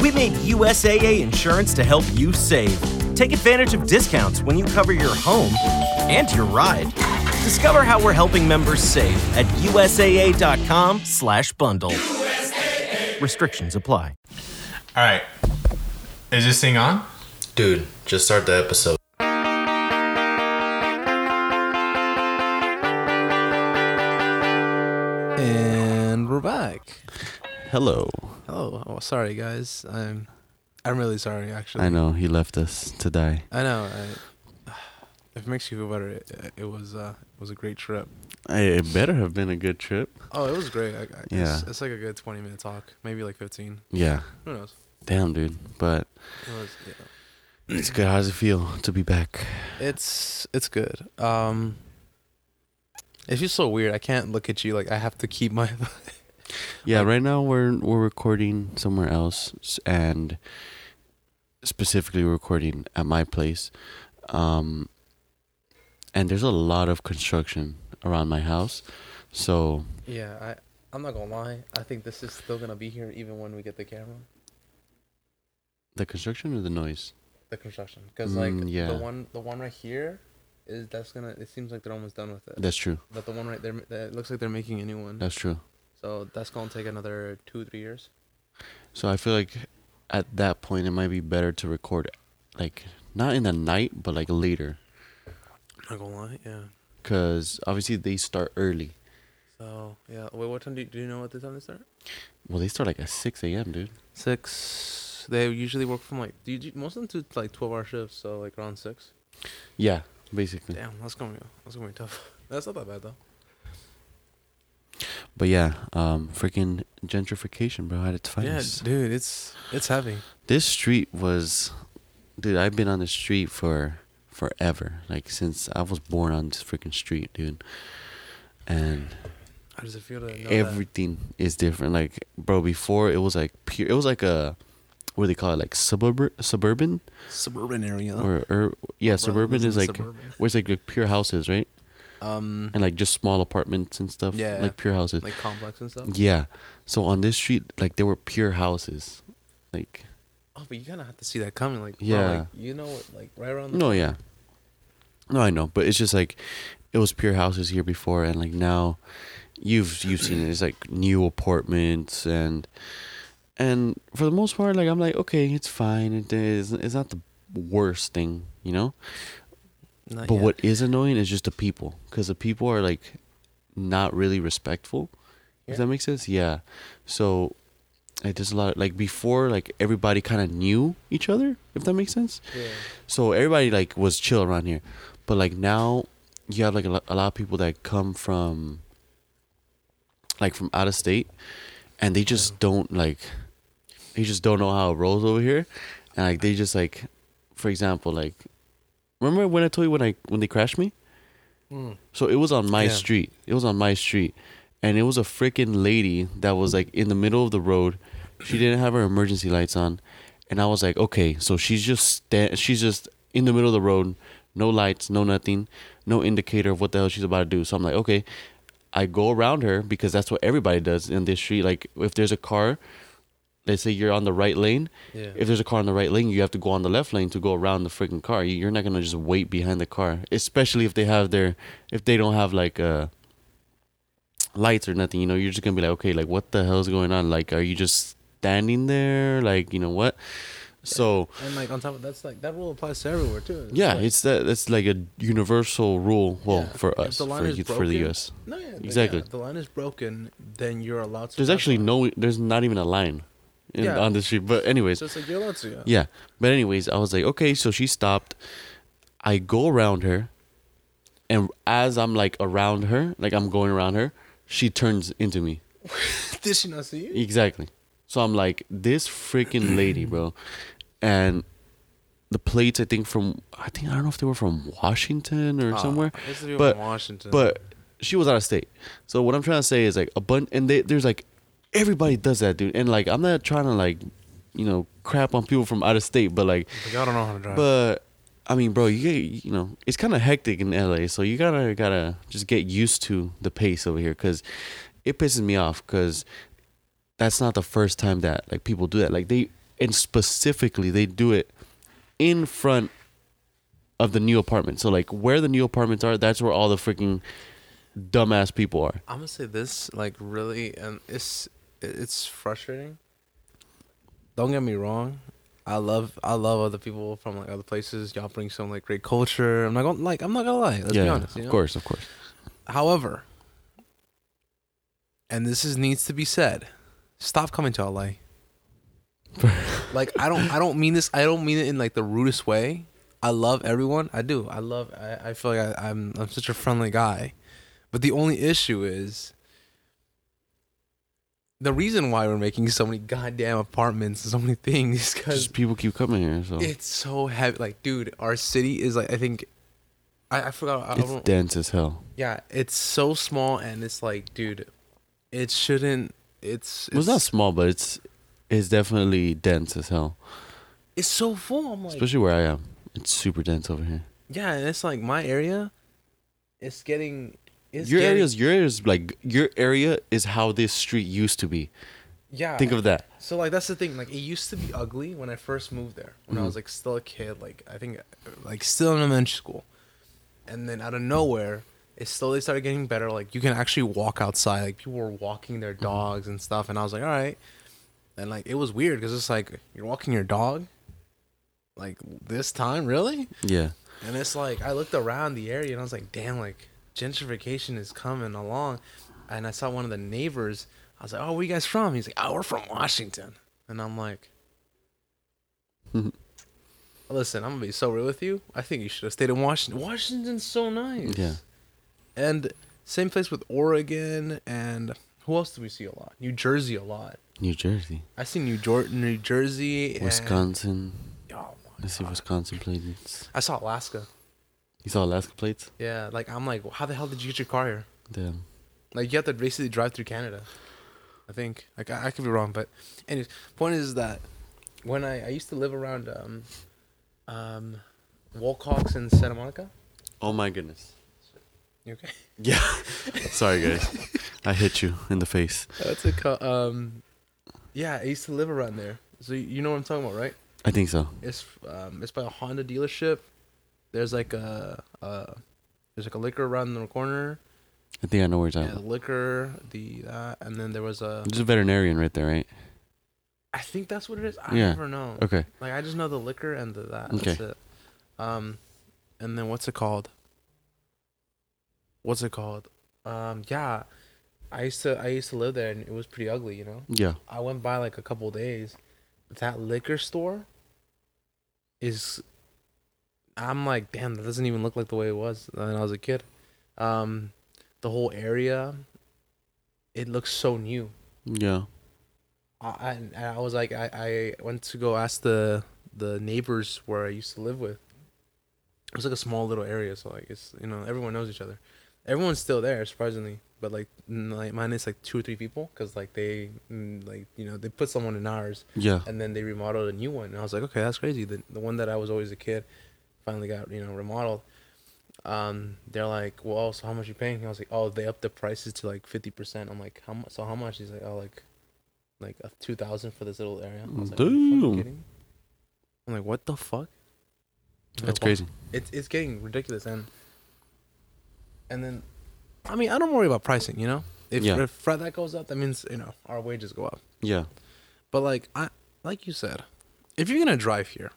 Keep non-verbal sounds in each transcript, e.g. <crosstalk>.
We made USAA insurance to help you save. Take advantage of discounts when you cover your home and your ride. Discover how we're helping members save at usaa.com/bundle. Restrictions apply. All right. Is this thing on? Dude, just start the episode. And we're back. Hello. Oh, oh, sorry guys. I'm I'm really sorry actually. I know he left us to die. I know. I, <sighs> if it makes you feel better, it, it was uh it was a great trip. It better have been a good trip. Oh, it was great. I, I, Yeah. It's, it's like a good 20 minute talk, maybe like 15. Yeah. Who knows? Damn, dude. But It was, yeah. it's good. How does it feel to be back? It's it's good. Um, it feels so weird. I can't look at you like I have to keep my. <laughs> Yeah. Right now we're we're recording somewhere else, and specifically recording at my place. Um, and there's a lot of construction around my house, so yeah, I I'm not gonna lie. I think this is still gonna be here even when we get the camera. the construction or the noise. the construction because like Mm, yeah. the one the one right here is that's gonna it seems like they're almost done with it That's true. but the one right there that it looks like they're making a new one That's true. So that's gonna take another two three years So I feel like at that point it might be better to record like not in the night but like later not gonna lie yeah cuz obviously they start early. so yeah wait what time do you, do you know what the time they start Well, they start like at 6 a.m., dude. six they usually work from like do you, do- most of them do like 12 hour shifts so like around six Yeah, basically. damn that's gonna be that's gonna be tough <laughs> that's not that bad though But yeah, um freaking gentrification, bro, at its finest. yeah dude it's it's heavy This street was dude, I've been on the street for forever. Like since I was born on this freaking street, dude. And how does it feel to know everything is different. Like, bro, before it was like pure. It was like a what do they call it? Like suburban, suburban, suburban area or or yeah, Bro, suburban is like suburban. where it's like, like pure houses, right? Um And like just small apartments and stuff. Yeah. like pure houses. like complex and stuff yeah. So on this street, like there were pure houses, like Oh, but you kind of have to see that coming. Like, Yeah. yeah, like, you know, like right around. The no, yeah. No, I know, but it's just like it was pure houses here before, and like now, you've you've seen it. It's like new apartments and and for the most part, like I'm like okay, it's fine. It is. It's not the worst thing, you know. Not But yet. what is annoying is just the people, because the people are like not really respectful. Does Yeah. that make sense? Yeah. So, like, there's a lot. like before, like everybody kind of knew each other. If that makes sense. Yeah. So everybody like was chill around here, but like now, you have like a, a lot of people that come from, like from out of state, and they just don't like, they just don't know how it rolls over here, and like they just like, for example, like, remember when I told you when I when they crashed me? Mm. So it was on my Yeah. street. It was on my street, and it was a freaking lady that was like in the middle of the road. She didn't have her emergency lights on, and I was like, okay, so she's just sta- she's just in the middle of the road, no lights, no nothing, no indicator of what the hell she's about to do. So I'm like, okay, I go around her because that's what everybody does in this street. Like if there's a car, let's say you're on the right lane, Yeah. if there's a car on the right lane, you have to go on the left lane to go around the freaking car. You- You're not gonna just wait behind the car, especially if they have their, if they don't have like uh lights or nothing. You know, you're just gonna be like, okay, like what the hell's going on? Like, are you just standing there? Like, you know what? So And like on top of that's like that rule applies to everywhere too. It's yeah, like- it's that that's like a universal rule. Well, Yeah. for us, for, you- for the U.S. no, yeah, Exactly. yeah, if the line is broken, then you're allowed to. There's actually no, there's not even a line in, Yeah. on the street. But anyways, So it's like you're allowed to. Yeah. Yeah. But anyways, I was like, okay, so she stopped. I go around her, and as I'm like around her, like I'm going around her, she turns into me. <laughs> Did she not see you? Exactly. So I'm like, this freaking lady, bro. And the plates, I think from, I think I don't know if they were from Washington or Ah, somewhere, but Washington. but she was out of state. So what I'm trying to say is like a bunch, and they, there's like everybody does that, dude. And like I'm not trying to like, you know, crap on people from out of state, but like Like, I don't know how to drive. but I mean, bro, you you know, it's kind of hectic in LA, so you gotta gotta just get used to the pace over here, cause it pisses me off, cause that's not the first time that like people do that. Like they and specifically they do it in front of the new apartment. So like where the new apartments are, that's where all the freaking dumbass people are. I'm gonna say this like really, and it's it's frustrating. Don't get me wrong, I love I love other people from like other places. Y'all bring some like great culture. I'm not gonna like I'm not gonna lie. Let's yeah, be honest. You of know? course, of course. However, and this is needs to be said, stop coming to LA. <laughs> like I don't I don't mean this I don't mean it in like the rudest way. I love everyone. I do. I love I, I feel like I, I'm I'm such a friendly guy. But the only issue is the reason why we're making so many goddamn apartments and so many things is because people keep coming here, so it's so heavy. Like, dude, our city is like I think I, I forgot. I, it's dense as hell. yeah, it's so small and it's like, dude, it shouldn't. It's Well, it's not small, but it's it's definitely dense as hell. It's so full. I'm like, Especially where I am. It's super dense over here. yeah, and it's like my area. It's getting. It's your area is your area's like your area is how this street used to be. Yeah. Think of that. So like that's the thing. Like it used to be ugly when I first moved there. When I Mhm. was like still a kid. Like I think, like still in elementary school, and then out of nowhere, it slowly started getting better. Like you can actually walk outside. Like people were walking their dogs and stuff, and I was like, all right. And like it was weird because it's like you're walking your dog. Like this time, really? Yeah. And it's like I looked around the area and I was like, damn, like gentrification is coming along. And I saw one of the neighbors. I was like, oh, where you guys from? He's like, oh, we're from Washington. And I'm like, mm-hmm. listen, I'm gonna be so real with you. I think you should have stayed in Washington. Washington's so nice. Yeah. And same place with Oregon and who else do we see a lot? New Jersey a lot. New Jersey. I see New Jor- New Jersey, and, Wisconsin. Oh my Let's see. Wisconsin plates. I saw Alaska. You saw Alaska plates? Yeah, like I'm like, how the hell did you get your car here? Damn. Like you have to basically drive through Canada. I think. Like I, I could be wrong, but anyways, point is that when I, I used to live around um um Wilcox in Santa Monica. Oh my goodness. You okay? <laughs> Yeah. Sorry guys. I hit you in the face. That's a co- um yeah, I used to live around there. So you know what I'm talking about, right? I think so. It's um it's by a Honda dealership. There's like a uh there's like a liquor around the corner. I think I know where it's Yeah, at. the liquor, the that, and then there was a. There's a veterinarian right there, right? I think that's what it is. I Yeah. never know. Okay. Like I just know the liquor and the that. Okay. That's it. Um, and then what's it called? What's it called? Um, yeah, I used to I used to live there and it was pretty ugly. You know, Yeah. I went by like a couple days. That liquor store is. I'm like, damn, that doesn't even look like the way it was when I was a kid. Um, the whole area, it looks so new. Yeah. I, and I was like, I, I went to go ask the the neighbors where I used to live with. It was like a small little area, so like it's you know everyone knows each other. Everyone's still there, surprisingly, but like, like mine is like two or three people because like they mm, like you know they put someone in ours Yeah. and then they remodeled a new one. And I was like, okay, that's crazy. The the one that I was always a kid finally got you know remodeled. Um, they're like, well, so how much you paying? I was like, oh, they upped the prices to like fifty percent. I'm like, how much? So how much? He's like, oh, like, like a two thousand for this little area. I was like, Dude. Are you kidding? i'm like, what the fuck? They're That's like, crazy. It's it's getting ridiculous, and and then, I mean, I don't worry about pricing. You know, if Yeah. if that goes up, that means you know our wages go up. Yeah. But like I like you said, if you're gonna drive here,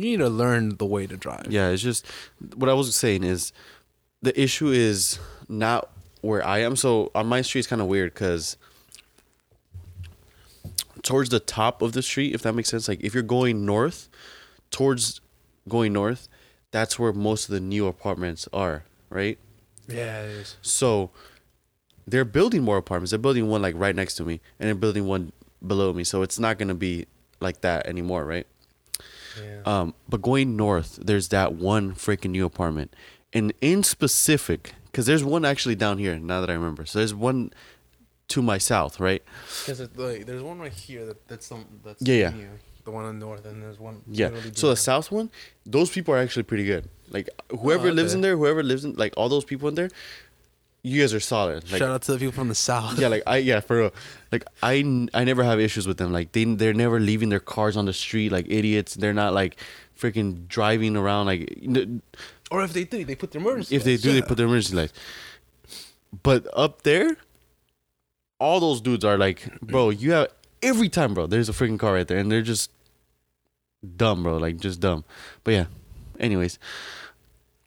you need to learn the way to drive. Yeah, it's just what I was saying is the issue is not where I am. So on my street, it's kind of weird because towards the top of the street, if that makes sense, like if you're going north, towards going north, that's where most of the new apartments are, right? Yeah, it is. So they're building more apartments. They're building one like right next to me, and they're building one below me. So it's not gonna be like that anymore, right? Yeah. Um, but going north, there's that one freaking new apartment, and in specific, because there's one actually down here. Now that I remember, so there's one to my south, right? Because like, there's one right here that that's some that's Yeah, yeah. new, the one on the north, and there's one. Yeah. So the south one, those people are actually pretty good. Like whoever Oh, lives in there, whoever lives in, like all those people in there, you guys are solid. Like Shout out to the people from the south. yeah, like I yeah for real. Like I I never have issues with them. Like they they're never leaving their cars on the street like idiots. They're not like freaking driving around like Or if they do, they put their emergency. if they lights. do they put their emergency lights. But up there, all those dudes are like, bro, you have every time, bro. There's a freaking car right there, and they're just dumb, bro. Like just dumb. But yeah. Anyways,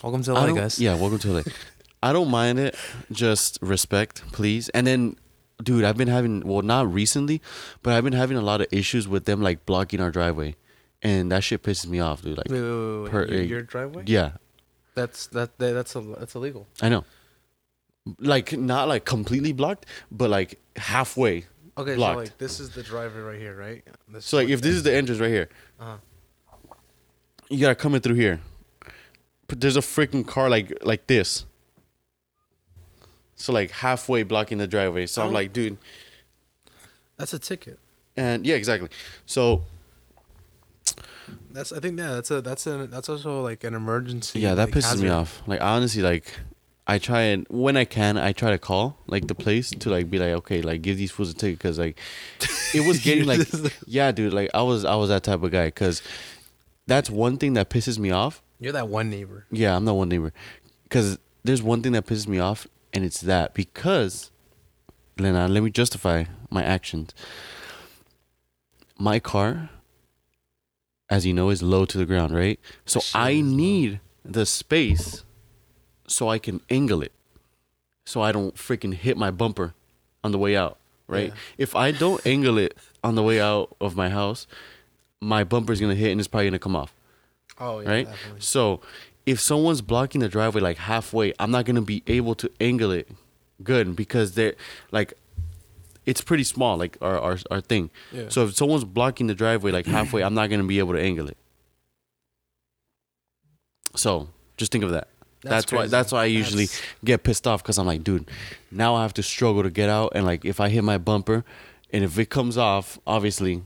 Welcome to LA, guys. Yeah, welcome to LA. <laughs> I don't mind it. Just respect, please. And then, dude, I've been having well, not recently, but I've been having a lot of issues with them like blocking our driveway, and that shit pisses me off, dude. Like, Wait, wait, wait, wait. Per- your, your driveway? yeah, That's that, that that's a, that's illegal. I know. Like not like completely blocked, but like halfway. Okay, blocked. so like this is the driveway right here, right? This So like if this is the entrance right here, Uh-huh. you gotta come in through here. But there's a freaking car like like this. So like halfway blocking the driveway. So I'm Oh. like, dude, that's a ticket. and yeah, exactly. So That's I think yeah, that's a that's a that's also like an emergency. yeah, that like, pisses me off. Like honestly, like I try and when I can, I try to call like the place to like be like, okay, like give these fools a ticket because like it was <laughs> getting like, yeah, dude, like I was I was that type of guy because that's one thing that pisses me off. You're that one neighbor. Yeah, I'm not one neighbor. Because there's one thing that pisses me off, and it's that because, Lena, let me justify my actions. My car, as you know, is low to the ground, right? So Shit I need the space so I can angle it, so I don't freaking hit my bumper on the way out, right? Yeah. If I don't <laughs> angle it on the way out of my house, my bumper is gonna hit and it's probably gonna come off Oh yeah, right? definitely. So if someone's blocking the driveway like halfway, I'm not gonna be able to angle it good because they're like it's pretty small, like our our, our thing. Yeah. So if someone's blocking the driveway like halfway, I'm not gonna be able to angle it. So just think of that. That's That's, why. That's why I usually That's- get pissed off because I'm like, dude, now I have to struggle to get out, and like if I hit my bumper, and if it comes off, obviously,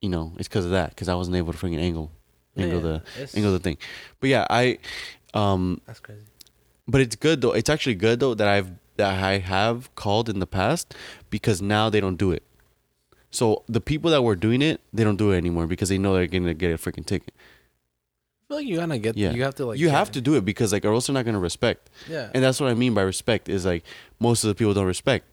you know, it's because of that because I wasn't able to freaking angle, angle Yeah, the angle the thing. But yeah, I, um, That's crazy. but it's good though. It's actually good though that I've that I have called in the past because now they don't do it. So the people that were doing it, they don't do it anymore because they know they're gonna get a freaking ticket. I feel like you gotta get. Yeah, You have to like. you have to do it because like or else they're not gonna respect. Yeah. And that's what I mean by respect is like most of the people don't respect.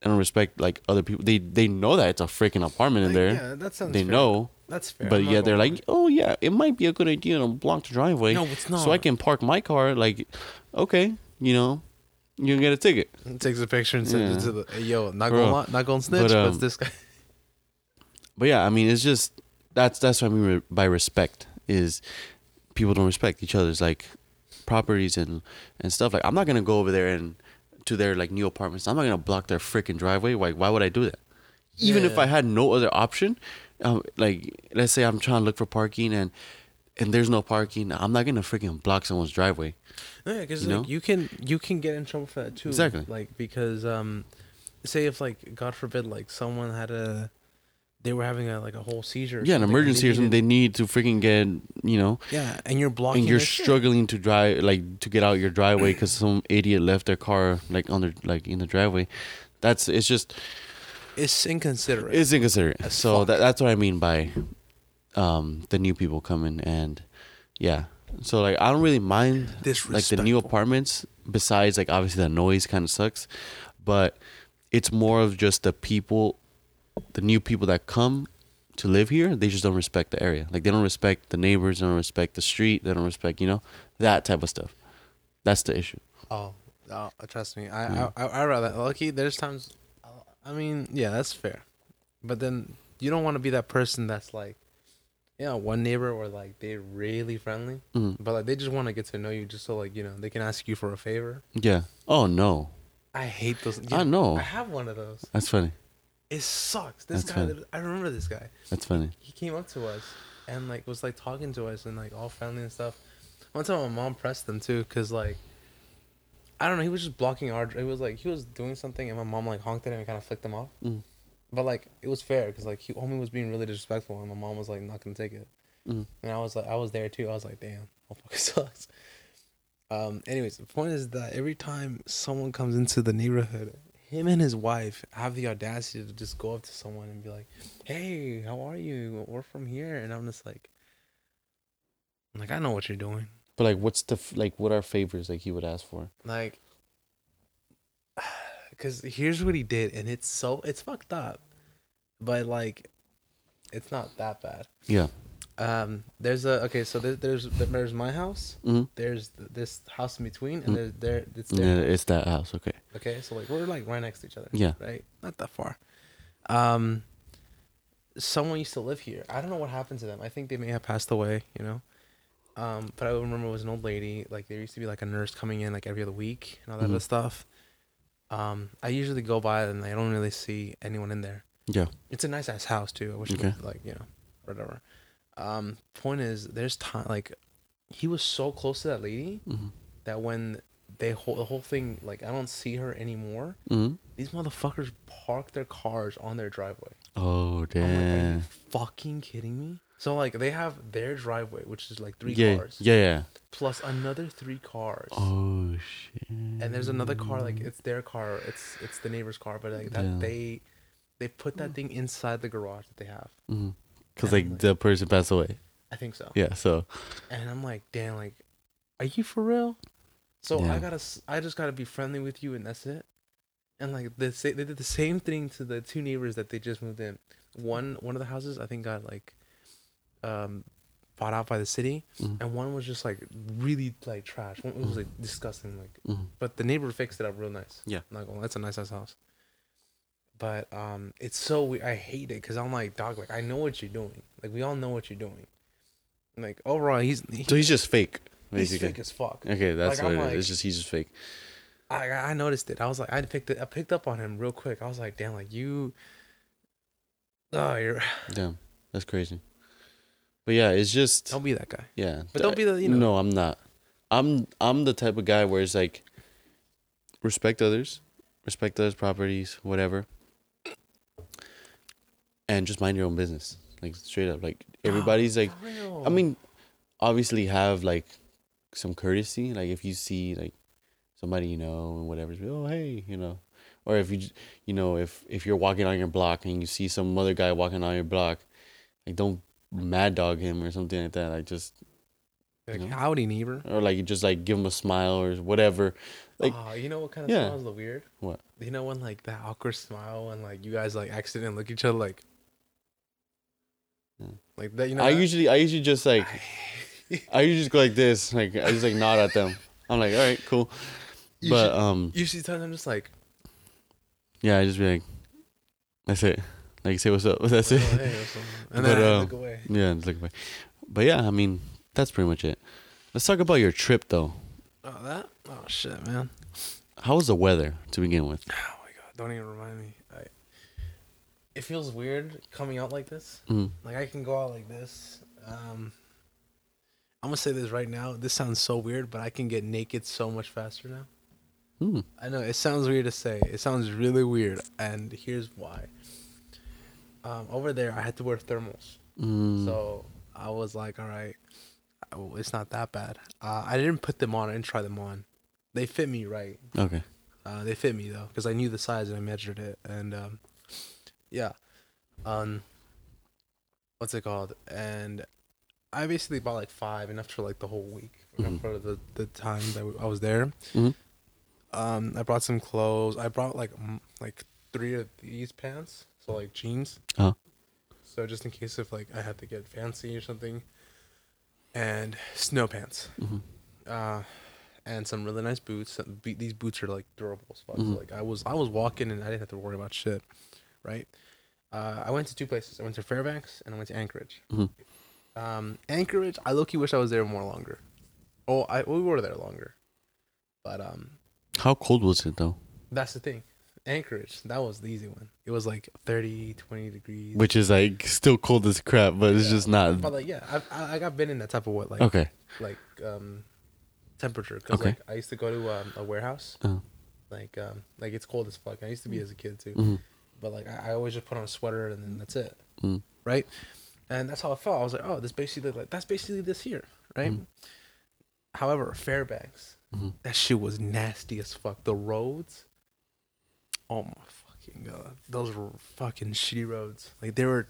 They don't respect like other people. They they know that it's a freaking apartment in Like, there. Yeah, that sounds. they fair. know, That's fair. but I'm yeah, they're like, oh yeah, it might be a good idea to block the driveway. No, it's So I can park my car. Like, okay, you know, you can get a ticket. takes a picture and sends Yeah. it to the. Hey, yo, not Bro. gonna not gonna snitch, But, but, um, it's this guy. <laughs> But yeah, I mean, it's just that's that's what I mean by respect is people don't respect each other's like properties and and stuff. Like, I'm not gonna go over there and to their like new apartments. I'm not gonna block their freaking driveway. Like, why would I do that? Even if I had no other option, um, like let's say I'm trying to look for parking and and there's no parking, I'm not gonna freaking block someone's driveway. Yeah, because you like you can you can get in trouble for that too. Exactly. Like because um, say if like God forbid like someone had a, they were having a like a whole seizure. Yeah, an emergency or something. They need to freaking get you know Yeah, and you're blocking. and you're their shit. struggling to drive like to get out your driveway because some idiot left their car like on their like in the driveway that's it's just It's inconsiderate. it's inconsiderate. So that, that's what i mean by um the new people coming and yeah. So like i don't really mind like the new apartments besides like obviously the noise kind of sucks but it's more of just the people the new people that come to live here they just don't respect the area. Like they don't respect the neighbors they don't respect the street they don't respect you know that type of stuff. That's the issue. Oh, oh, trust me. I, I, I, I rather lucky. There's times, I mean, yeah, that's fair, but then you don't want to be that person that's like, you know, one neighbor or like they're really friendly, Mhm. but like they just want to get to know you just so like you know they can ask you for a favor. yeah oh no I hate those. I know. I have one of those. that's funny It sucks. This That's guy. fine. I remember this guy. that's funny He came up to us and like was like talking to us and like all friendly and stuff. One time my mom pressed them too, cause like I don't know, he was just blocking our. It was like he was doing something and my mom like honked at him and kind of flicked him off. Mm. But like it was fair, cause like he homie was being really disrespectful and my mom was like not gonna take it. Mhm. And I was like, I was there too. I was like, damn, motherfucker <laughs> sucks. Um. Anyways, the point is that every time someone comes into the neighborhood, him and his wife have the audacity to just go up to someone and be like, "Hey, how are you? We're from here," and I'm just like, I'm like I know what you're doing. But like, what's the f- like? What are favors like he would ask for? Like, <sighs> because here's what he did, and it's so it's fucked up, but like, it's not that bad. Yeah. Um, there's a okay, so there, there's there's my house. Mm-hmm. There's th- this house in between, and there's there it's Yeah, there. it's that house. Okay. Okay, so like we're like right next to each other. Yeah. Right, not that far. Um, someone used to live here. I don't know what happened to them. I think they may have passed away. You know. Um, but I remember it was an old lady. Like there used to be like a nurse coming in like every other week and all that Mhm. other stuff. Um, I usually go by and I don't really see anyone in there. Yeah. It's a nice ass house too. I wish it Okay. was, like you know, whatever. Um, point is, there's time like he was so close to that lady Mm-hmm. that when they whole the whole thing like I don't see her anymore. Mm-hmm. These motherfuckers park their cars on their driveway. Oh I'm like, are damn. you fucking kidding me? So like they have their driveway, which is like three yeah. cars, Yeah. Yeah. plus another three cars. Oh shit. and there's another car like it's their car it's it's the neighbor's car but like that Yeah. they they put that thing inside the garage that they have Mm-hmm. Cause like like- the person passed away. i think so Yeah. So. and i'm like damn like are you for real so Yeah. i gotta I just gotta be friendly with you and that's it and like they say they did the same thing to the two neighbors that they just moved in one one of the houses i think got like um bought out by the city Mhm. and one was just like really like trash one was like disgusting like Mhm. but the neighbor fixed it up real nice. Yeah. I'm not gonna. That's a nice ass house. But um, it's so we I hate it because I'm like, dog, like I know what you're doing. Like we all know what you're doing. Like overall, he's he, So he's just fake, he's fake as fuck. Okay, that's Like, what I'm it is. like- It's just he's just fake. I I noticed it. I was like, I picked it. I picked up on him real quick. I was like, damn, like you. Oh, you're. Damn, that's crazy. But yeah, it's just Don't be that guy. yeah. But don't be the- you know- No, I'm not. I'm I'm the type of guy where it's like respect others, respect others' properties, whatever, and just mind your own business. Like straight up, like <gasps> everybody's like. I mean, obviously have like some courtesy. Like if you see like somebody you know and whatever, just be, oh hey, you know, or if you j- you know if if you're walking on your block and you see some other guy walking on your block, like don't mad dog him or something like that. Like just like, you know? howdy, neighbor. or like just like give him a smile or whatever. Like oh, you know what kind of yeah. smile is the weird? What? You know when like that awkward smile and like you guys like accidentally look at each other like. Yeah. Like that, you know. I that? usually I usually just like <laughs> I usually just go like this. Like I just like nod at them. I'm like all right, cool. You but should- um usually times I'm just like, yeah, I just be like that's it. Like say what's up. That's oh, it. hey, and <laughs> But, then um, look away. Yeah, look away. But yeah, I mean, that's pretty much it. Let's talk about your trip though. Oh that? Oh shit, man. How was the weather to begin with? Oh my god, don't even remind me. I, it feels weird coming out like this. Mm. Like I can go out like this. Um, I'm gonna say this right now. This sounds so weird, but I can get naked so much faster now. Mm. I know it sounds weird to say. It sounds really weird, and here's why. Um, over there, I had to wear thermals, Mm. so I was like, "All right, oh, it's not that bad." Uh, I didn't put them on. I didn't try them on. They fit me right. okay. Uh, they fit me though, because I knew the size and I measured it, and um, yeah, um, what's it called? And I basically bought like five, enough for like the whole week, enough Mhm. for the the time that I was there. Mhm. Um, I brought some clothes. I brought like like three of these pants, so like jeans. Uh-huh. So just in case if like I had to get fancy or something, and snow pants Mhm. uh, and some really nice boots. These boots are like durable as fuck. So, Mhm. like I was, I was walking and I didn't have to worry about shit, right? Uh, I went to two places. I went to Fairbanks and I went to Anchorage. Mhm. Um, Anchorage, I low wish I was there more longer. Oh, I we were there longer, but um, How cold was it though? that's the thing. Anchorage, that was the easy one. It was like 30, 20 degrees. Which is like still cold as crap, but it's Yeah. just not. but like yeah, I I, I got been in that type of what like Okay. like um temperature because Okay. like I used to go to um, a warehouse Uh, like um like it's cold as fuck. I used to be as a kid too, mhm. but like I, I always just put on a sweater and then that's it, Mm. right? And that's how I felt. I was like, oh, this basically like that's basically this here, right? Mhm. However, Fairbanks, Mhm. That shit was nasty as fuck. The roads. Oh my fucking god, those were fucking shitty roads. Like they were.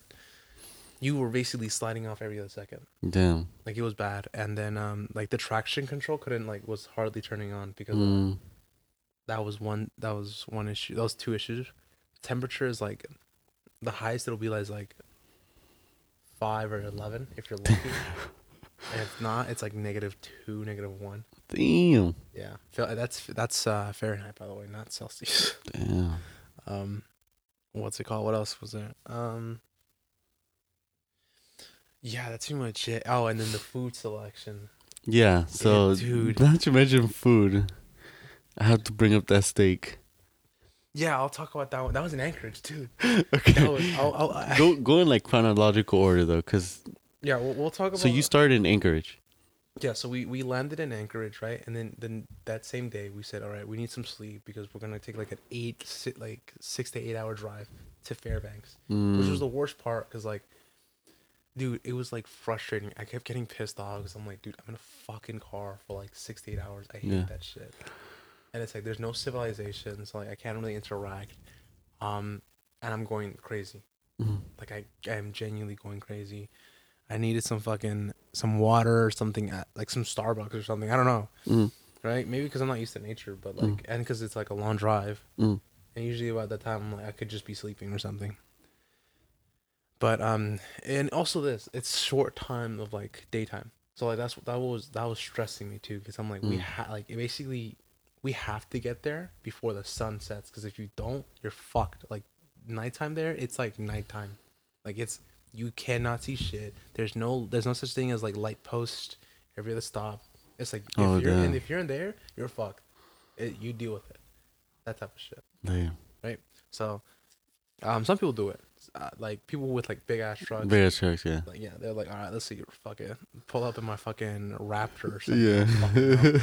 You were basically sliding off every other second. Damn. Like it was bad, and then um like the traction control couldn't like was hardly turning on because. Mm. that was one that was one issue. That was two issues. Temperature is like the highest it'll be like is like five or eleven if you're lucky. <laughs> and if not, it's like negative two, negative one. Damn. Yeah, that's that's uh, Fahrenheit by the way, not Celsius. <laughs> Damn. Um, what's it called? What else was there? Um, yeah, that's pretty much it. Oh, and then the food selection. Yeah. So, dude. now that you mentioned food, I have to bring up that steak. Yeah, I'll talk about that one. That was in Anchorage too. <laughs> Okay. Was, I'll, I'll, I, go go in like chronological order though, because yeah, we'll, we'll talk about. so you started in Anchorage. Yeah, so we we landed in Anchorage, right? And then then that same day we said, all right, we need some sleep because we're gonna take like an eight, sit like six to eight hour drive to Fairbanks, which Mm. was the worst part because like, dude, it was like frustrating. I kept getting pissed off because I'm like, dude, I'm in a fucking car for like six to eight hours. I hate Yeah. that shit. And it's like there's no civilization, so like I can't really interact, um, and I'm going crazy. Mhm. Like I I am genuinely going crazy. I needed some fucking some water or something at like some Starbucks or something. I don't know, Mm. right? Maybe because I'm not used to nature, but like and because it's like a long drive. Mm. And usually about that time, I'm like I could just be sleeping or something. But um, and also this, it's short time of like daytime. So like that's that was that was stressing me too because I'm like we Mm. ha like basically we have to get there before the sun sets because if you don't, you're fucked. Like nighttime there, it's like nighttime. Like it's you cannot see shit. There's no there's no such thing as like light post every other stop. It's like if Oh, you're in if you're in there, you're fucked. It, you deal with it. That type of shit. Damn. Right. So, um, some people do it. Uh, like people with like big ass trucks. Very trucks, yeah. Like yeah, they're like, all right, let's see, fucking pull up in my fucking Raptor or something.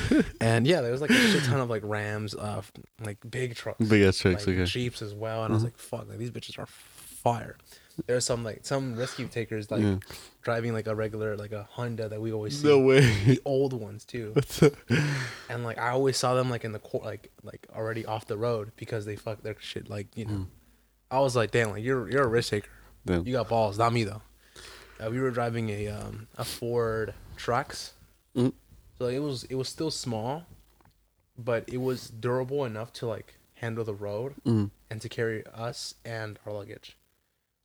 Yeah. <laughs> And yeah, there was like a shit ton of like Rams, uh, like big trucks, Big ass trucks, like okay. Jeeps as well. And I was Mhm. like, fuck, like these bitches are fire. There's some like some rescue takers like Yeah. driving like a regular like a Honda that we always see. No way. The old ones too. <laughs> and like I always saw them like in the court, like like already off the road because they fuck their shit. Like you know, Mm. I was like, damn, like you're you're a risk taker. Damn. You got balls, not me though. Uh, we were driving a um a Ford Trax, Mm. so it was it was still small, but it was durable enough to like handle the road Mm. and to carry us and our luggage.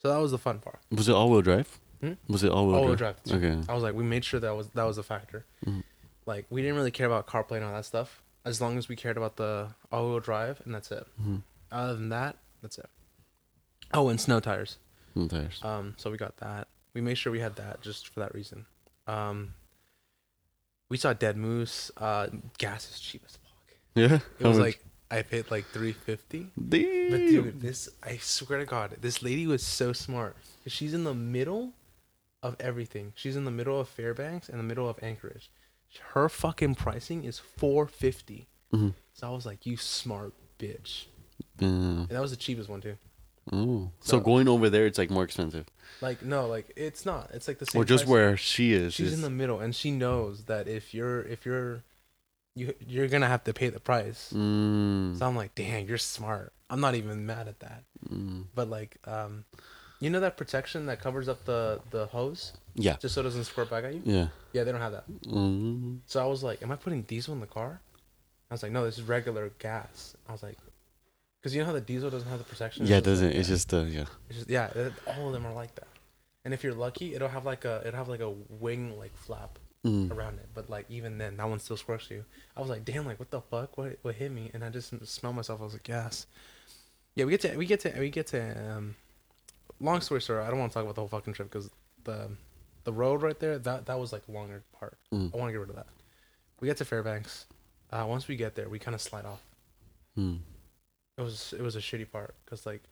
So that was the fun part. Was it all wheel drive? Hmm? Was it all wheel All-wheel drive? drive. Okay. I was like, we made sure that was that was a factor. Mhm. Like we didn't really care about CarPlay and all that stuff, as long as we cared about the all-wheel drive, and that's it. Mhm. Other than that, that's it. Oh, and snow tires. Snow tires. Um, so we got that. We made sure we had that just for that reason. Um, we saw dead moose. Uh, gas is cheap as fuck. Yeah. It was like I paid like three fifty. But dude, this I swear to God, this lady was so smart. She's in the middle of everything. She's in the middle of Fairbanks and the middle of Anchorage. Her fucking pricing is four fifty. Mhm. So I was like, you smart bitch. Yeah. And that was the cheapest one too. Oh. So So- going over there, it's like more expensive, Like no, like it's not. It's like the same. or just where she is. she's is- in the middle, and she knows that if you're if you're you you're gonna have to pay the price. Mm, So I'm like, dang, you're smart. I'm not even mad at that. mm. But like, um, you know that protection that covers up the the hose Yeah. just so it doesn't squirt back at you. Yeah. Yeah, they don't have that. Mm. So I was like, am I putting diesel in the car? I was like, no, this is regular gas. I was like, because you know how the diesel doesn't have the protection. Yeah, it doesn't. like It's just uh, yeah. It's just yeah, it- all of them are like that. And if you're lucky, it'll have like a it'll have like a wing like flap Mm. around it. But like even then, that one still squirts you. I was like, damn, like what the fuck? What what hit me? And I just smelled myself. I was like, yes. Yeah, we get to we get to we get to. Um, long story short, I don't want to talk about the whole fucking trip because the the road right there that that was like the longer part. Mm. I want to get rid of that. We get to Fairbanks. Uh, once we get there, we kind of slide off. Mm. It was it was a shitty part because like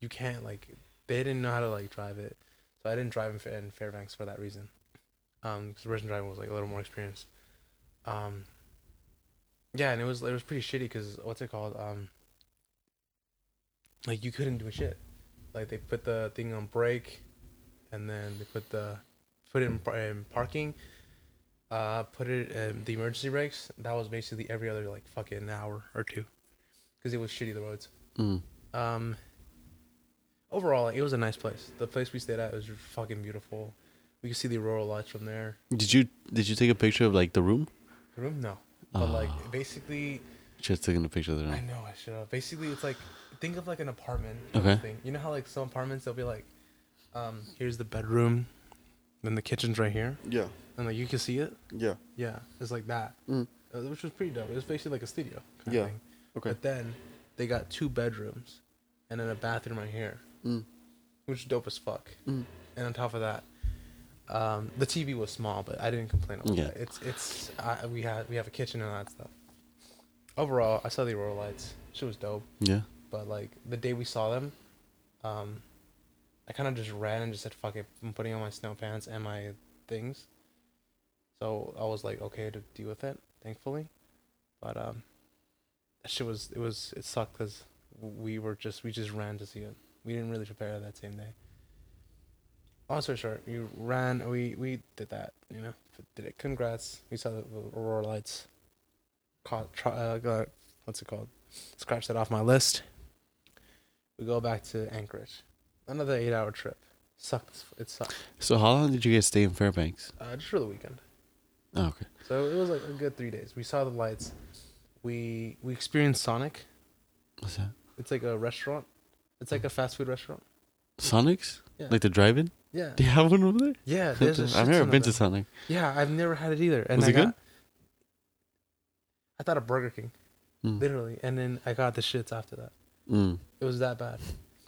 you can't like they didn't know how to like drive it, so I didn't drive in Fairbanks for that reason. Um, because Russian driving was like a little more experienced. Um. Yeah, and it was it was pretty shitty because what's it called? Um. Like you couldn't do a shit. Like they put the thing on brake, and then they put the put it in, in parking, Uh, put it in the emergency brakes. That was basically every other like fucking hour or two, because it was shitty the roads. Mm. Um. Overall, it was a nice place. The place we stayed at was fucking beautiful. We could see the aurora lights from there. Did you did you take a picture of like the room? The room, no, but like Oh. basically, Just taking a picture of the room. I know I should have. Basically, it's like think of like an apartment. type of Okay. Thing. You know how like some apartments they'll be like, um, here's the bedroom, then the kitchen's right here, Yeah. and like you can see it. Yeah. Yeah, it's like that, Mm. uh, which was pretty dope. It was basically like a studio. Kind Yeah. Of thing. Okay. But then they got two bedrooms, and then a bathroom right here, Mm. which is dope as fuck. Mm. And on top of that, um, the TV was small, but I didn't complain about Yeah. that. It's it's I, we had we have a kitchen and all that stuff. Overall, I saw the aurora lights. Shit was dope. Yeah. But like the day we saw them, um, I kind of just ran and just said, "Fuck it," I'm putting on my snow pants and my things. So I was like, okay to deal with it, thankfully. But um, that shit was it was it sucked because we were just we just ran to see it. We didn't really prepare that same day. Story short, we ran. We we did that. You know, did it. Congrats. We saw the, the aurora lights. Caught. Try, uh, got, what's it called? Scratch that off my list. We go back to Anchorage. Another eight-hour trip. Sucked. It sucked. So how long did you guys stay in Fairbanks? Uh, just for the weekend. Oh, okay. So it was like a good three days. We saw the lights. We we experienced Sonic. What's that? It's like a restaurant. It's like a fast food restaurant. Sonics? Yeah. Like the drive-in? Yeah. Do you have one over there? Yeah. <laughs> There's a I've never been to. Sonic. Yeah, I've never had it either. And Was I it good? I thought of Burger King, Mm. literally, and then I got the shits after that. Mm. It was that bad.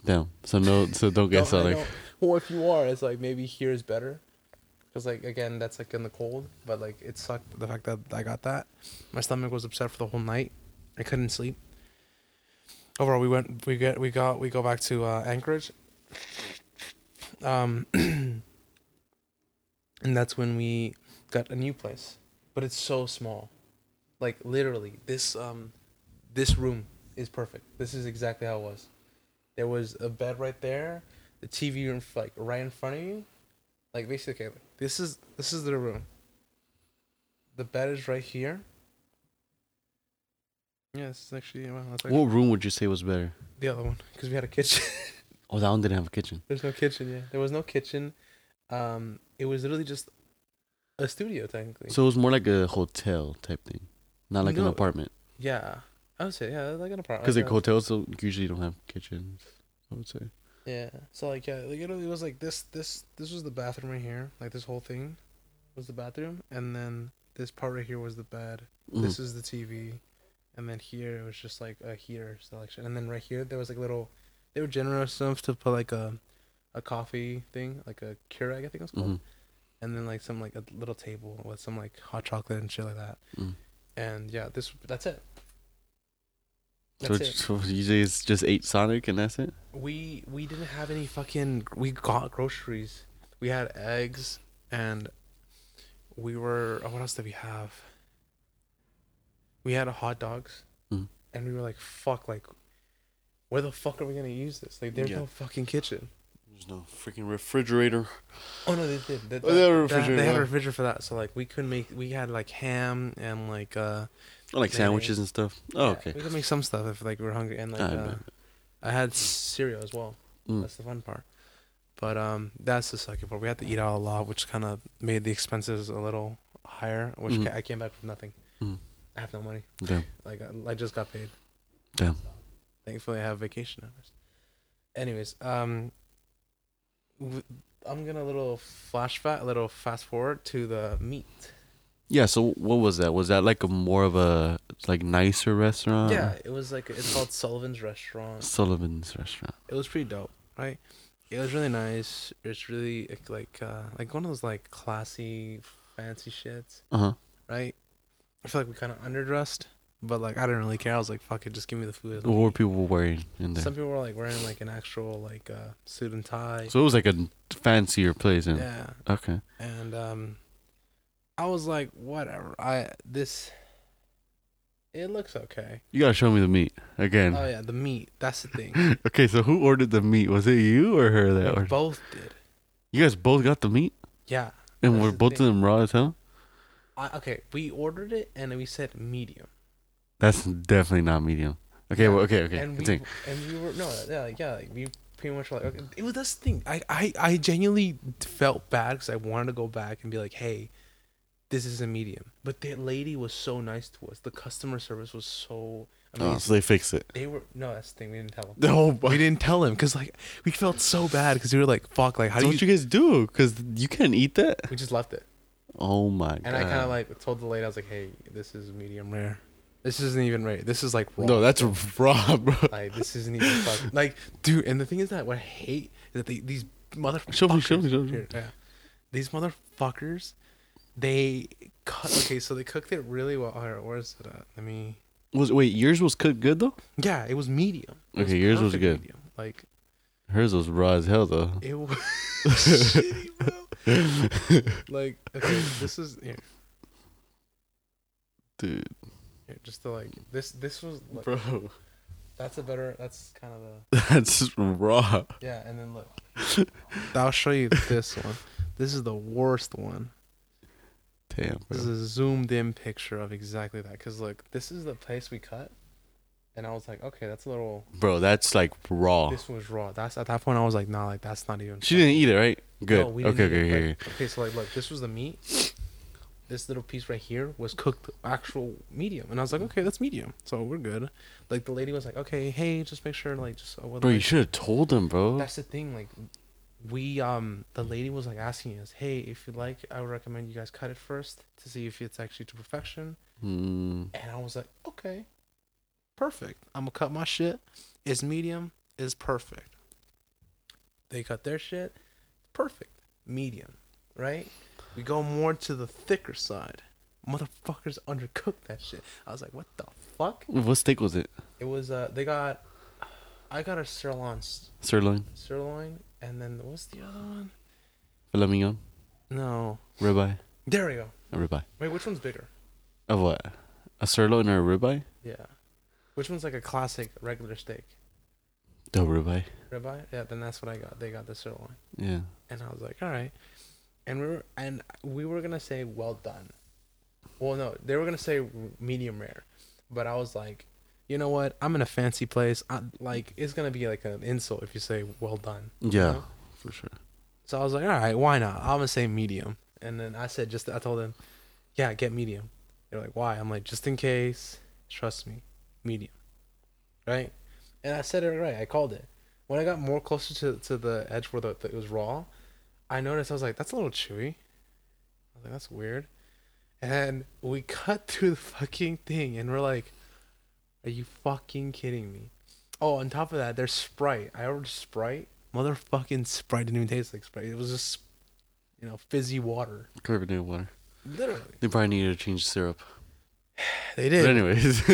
Damn. So no. So don't get Don't- I don't- Well, if you are, it's like maybe here is better, because like again, that's like in the cold. But like it sucked the fact that I got that. My stomach was upset for the whole night. I couldn't sleep. Overall, we went. We get. We got. We go back to uh, Anchorage. Um, <clears throat> and that's when we got a new place, but it's so small. Like literally, this um, this room is perfect. This is exactly how it was. There was a bed right there, the TV room like right in front of you, like basically. Okay, this is this is the room. The bed is right here. Yeah, actually well, actually What room would you say was better? the other one because we had a kitchen. <laughs> Oh, that one didn't have a kitchen. There's no kitchen. Yeah, there was no kitchen. Um, it was literally just a studio technically. So it was more like a hotel type thing, not like an apartment. yeah, I would say yeah, like an apartment. Because like hotels don't, usually don't have kitchens. I would say. Yeah. So like yeah, like it was- it was like this this this was the bathroom right here. Like this whole thing was the bathroom, and then this part right here was the bed. Mm. This is the TV, and then here it was just like a heater selection, and then right here there was like little. They were generous enough to put like a, a coffee thing, like a Keurig, I think it was called, Mhm. and then like some like a little table with some like hot chocolate and shit like that. Mm. And yeah, this that's it. So, That's it. so you say it's just ate Sonic and that's it? we we didn't have any fucking we got groceries we had eggs and we were oh, what else did we have we had hot dogs Mm. and we were like fuck like where the fuck are we gonna use this like there's Yeah. no fucking kitchen There's no freaking refrigerator. oh no they did they, Oh, they had a that- refrigerator, they had a refrigerator for that so like we could make we had like ham and like uh Oh, like sandwiches and stuff. Oh, yeah, okay. we could make some stuff if like we're hungry and like I uh. I had cereal as well Mm. That's the fun part. But um, that's the second part. We had to eat out a lot, which kind of made the expenses a little higher. Which Mhm. ca- I came back with nothing. Mm. I have no money. Damn. Like I, I just got paid. Damn. Thankfully, I have vacation hours. Anyways, um, w- I'm gonna little flash back, a little fast forward to the meat. Yeah. So what was that? Was that like a more of a like nicer restaurant? yeah, it was like it's called Sullivan's Restaurant. Sullivan's restaurant. It was pretty dope, right? It was really nice. It's really like uh like one of those like classy, fancy shits. Uh huh. right? I feel like we kind of underdressed, but like I didn't really care. I was like, "Fuck it, just give me the food." What were people wearing in there? Some people were like wearing like an actual like uh, suit and tie. So it was like a fancier place. And, yeah, Okay. and um, I was like, whatever. I this, it looks okay. You gotta show me the meat again. Oh yeah, the meat. That's the thing. <laughs> Okay, so who ordered the meat? Was it you or her that we ordered? both did. You guys both got the meat, Yeah. and were both of them raw as hell. I, okay, we ordered it and we said medium. That's definitely not medium. Okay, well, okay, okay. And we continue. and we were no, yeah, like, yeah, like we pretty much were like okay. it was this thing. I I I genuinely felt bad because I wanted to go back and be like, hey, this is a medium. But the lady was so nice to us. The customer service was so Oh, amazing. so they fixed it. they were no, that's the thing. We didn't tell them. No, <laughs> oh, We didn't tell him because like we felt so bad because we were like, fuck, like how How do what you? you guys do? Because you can't eat that. We just left it. Oh my god. And I kind of like told the lady, I was like, "Hey, this is medium rare. This isn't even right. This is like raw. No, that's raw, bro. like this isn't even fucking <laughs> like, dude." And the thing is that what I hate is that they, these motherfuckers. Show me, show me, show me. Here, yeah. These motherfuckers, they cut. Okay, so they cooked it really well. Alright, where's it at? Let me. Was wait, yours was cooked good though? Yeah, it was medium. It Okay, yours was good. Medium. Like Hers was raw as hell though. it was <laughs> <laughs> shitty, bro. like okay, this is here. Dude, just to like this. This was like, bro, that's a better. That's kind of the. <laughs> that's raw. Yeah, and then look. <laughs> I'll show you this one. This is the worst one. Damn, This is a zoomed in picture of exactly that. Cause look, this is the place we cut, and I was like, okay, that's a little. Bro, that's like raw. This was raw. That's at that point I was like, nah, like that's not even. She didn't eat it, right? Good. No, we okay, didn't eat okay, it, okay, like- okay. Okay, so like, look, this was the meat. This little piece right here was cooked actual medium, and I was like, okay, that's medium, so we're good. Like the lady was like, okay, hey, just make sure, like, just. Uh, Bro, you should have told them, bro. That's the thing. Like, we um, the lady was like asking us, "Hey, if you like, I would recommend you guys cut it first to see if it's actually to perfection." Mm, And I was like, "Okay, perfect. I'm gonna cut my shit. It's medium. Is perfect." They cut their shit, perfect. Medium, right? We go more to the thicker side. Motherfuckers undercooked that shit. I was like, "What the fuck?" what steak was it? It was uh, they got, I got a sirloin, Sirloin, sirloin, and then what's the other one? filet mignon, No. ribeye, There we go. a ribeye. Wait, which one's bigger? Of what? A sirloin or a ribeye? Yeah. Which one's like a classic regular steak? The ribeye. Ribeye? Yeah, then that's what I got. They got the sirloin. Yeah. And I was like, all right. And we were and we were gonna say well done. Well, no, they were gonna say medium rare, but I was like, you know what? I'm in a fancy place. I, like it's gonna be like an insult if you say well done. you Yeah, know? for sure. So I was like, all right, why not? I'm gonna say medium. And then I said, just I told them, yeah, get medium. They're like, why? I'm like, just in case. Trust me, medium. Right? And I said it right. I called it. When I got more closer to, to the edge where the, the, it was raw, I noticed I was like, that's a little chewy. I was like, that's weird. And we cut <laughs> through the fucking thing, and we're like, are you fucking kidding me? Oh, on top of that, there's Sprite. I ordered Sprite. Motherfucking Sprite didn't even taste like Sprite. It was just, you know, fizzy water. Carbonated water. Literally. They probably needed to change the syrup. <sighs> They But <laughs> did. anyways,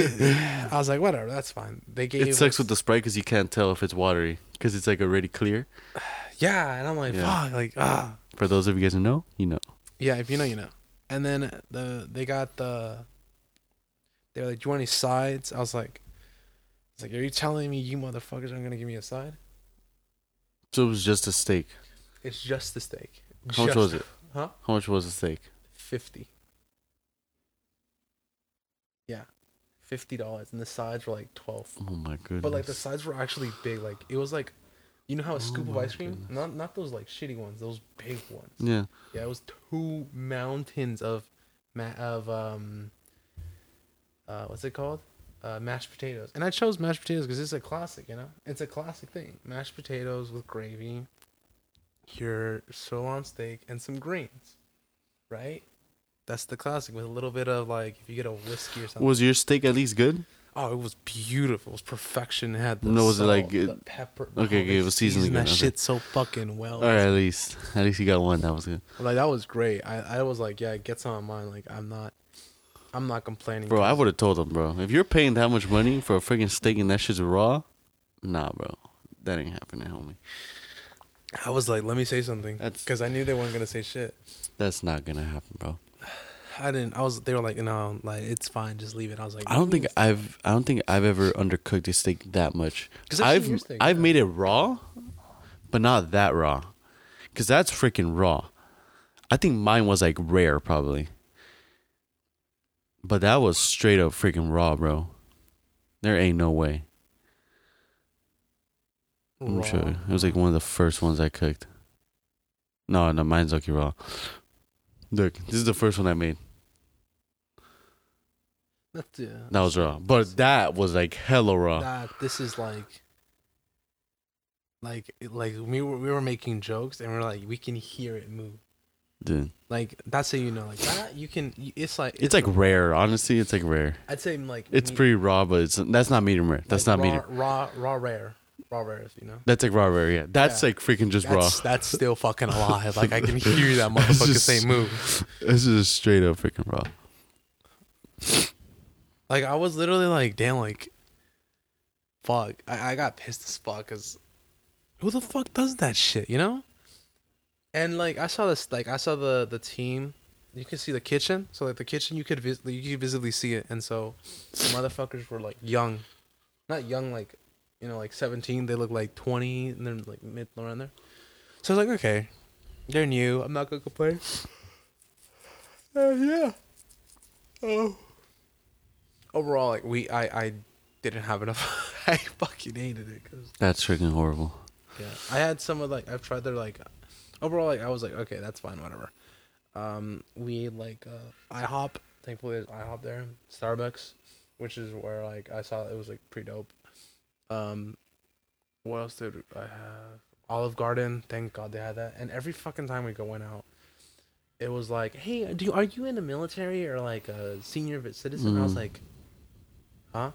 I was like, whatever, that's fine. They gave it sucks us- with the Sprite because you can't tell if it's watery because it's like already clear. <sighs> Yeah, and I'm like, Yeah. fuck, like, ah. For those of you guys who know, you know. Yeah, if you know, you know. And then the they got the. They were like, "Do you want any sides?" I was like, "It's like, are you telling me you motherfuckers aren't gonna give me a side?" So it was just a steak. It's just the steak. How much Just- was it? Huh? How much was the steak? Fifty. Yeah, fifty dollars, and the sides were like twelve. Oh my goodness. But like the sides were actually big. Like it was like, you know how a scoop of ice cream, goodness. not not those like shitty ones, those big ones. Yeah. Yeah, it was two mountains of, ma- of um. Uh, what's it called? Uh, mashed potatoes. And I chose mashed potatoes because it's a classic. You know, it's a classic thing. Mashed potatoes with gravy, your sirloin steak, and some greens, right? That's the classic with a little bit of like if you get a whiskey or something. Was your steak at least good? Oh, it was beautiful. It was perfection. It had the No, was it, salt, like, the pepper? Okay, Oh, okay, it was seasoned that good, okay. shit so fucking well. All right, at least at least you got one. That was good, Like that was great. I, I was like, yeah, get some on mine. Like I'm not, I'm not complaining. bro. I would have told them, bro. If you're paying that much money for a freaking steak and that shit's raw, nah, bro. That ain't happening, homie. I was like, let me say something, because I knew they weren't gonna say shit. That's not gonna happen, bro. I didn't. I was. They were like, no, like it's fine, just leave it. I was like, I don't think. I've I don't think I've ever undercooked a steak that much. 'Cause I've steak, I've yeah. made it raw, but not that raw, cause that's freaking raw. I think mine was like rare, probably. But that was straight up freaking raw, bro. There ain't no way. I'm Raw. sure it was like one of the first ones I cooked. No, no, mine's okay raw. Look, this is the first one I made. That's, yeah. That was raw, but that was like hella raw. that this is like like like we were we were making jokes and we are like we can hear it move Dude, like that's how you know like that you can it's like it's like rare. Honestly, it's like rare. i'd say like It's me- pretty raw, but it's that's not medium rare. That's like not raw, medium. raw raw rare raw rares you know That's like raw rare. Yeah, that's Yeah. like freaking just raw. that's, that's still fucking alive like i can <laughs> hear that motherfucker just- say move <laughs> This is straight up freaking raw. Like i was literally like damn like fuck. I, I got pissed as fuck because who the fuck does that shit you know? And like i saw this like i saw the the team. You can see the kitchen. So like the kitchen you could vis- you could visibly see it. And so some motherfuckers were like young. Not young like you know like 17 they look like 20 and they're like mid around there. So i was like okay. They're new. I'm not gonna complain. Uh, yeah. Oh overall like we i i didn't have enough <laughs> i fucking hated it because That's freaking horrible. yeah, I had some of like I've tried their like overall like I was like okay that's fine whatever. Um, we ate, like uh, IHOP. Thankfully, there's IHOP there. Starbucks, which is where like I saw it was like pretty dope. Um, what else did I have? Olive Garden. Thank God they had that. And every fucking time we go went out, it was like, hey, do you, are you in the military or like a senior citizen? I was Mm. like, huh?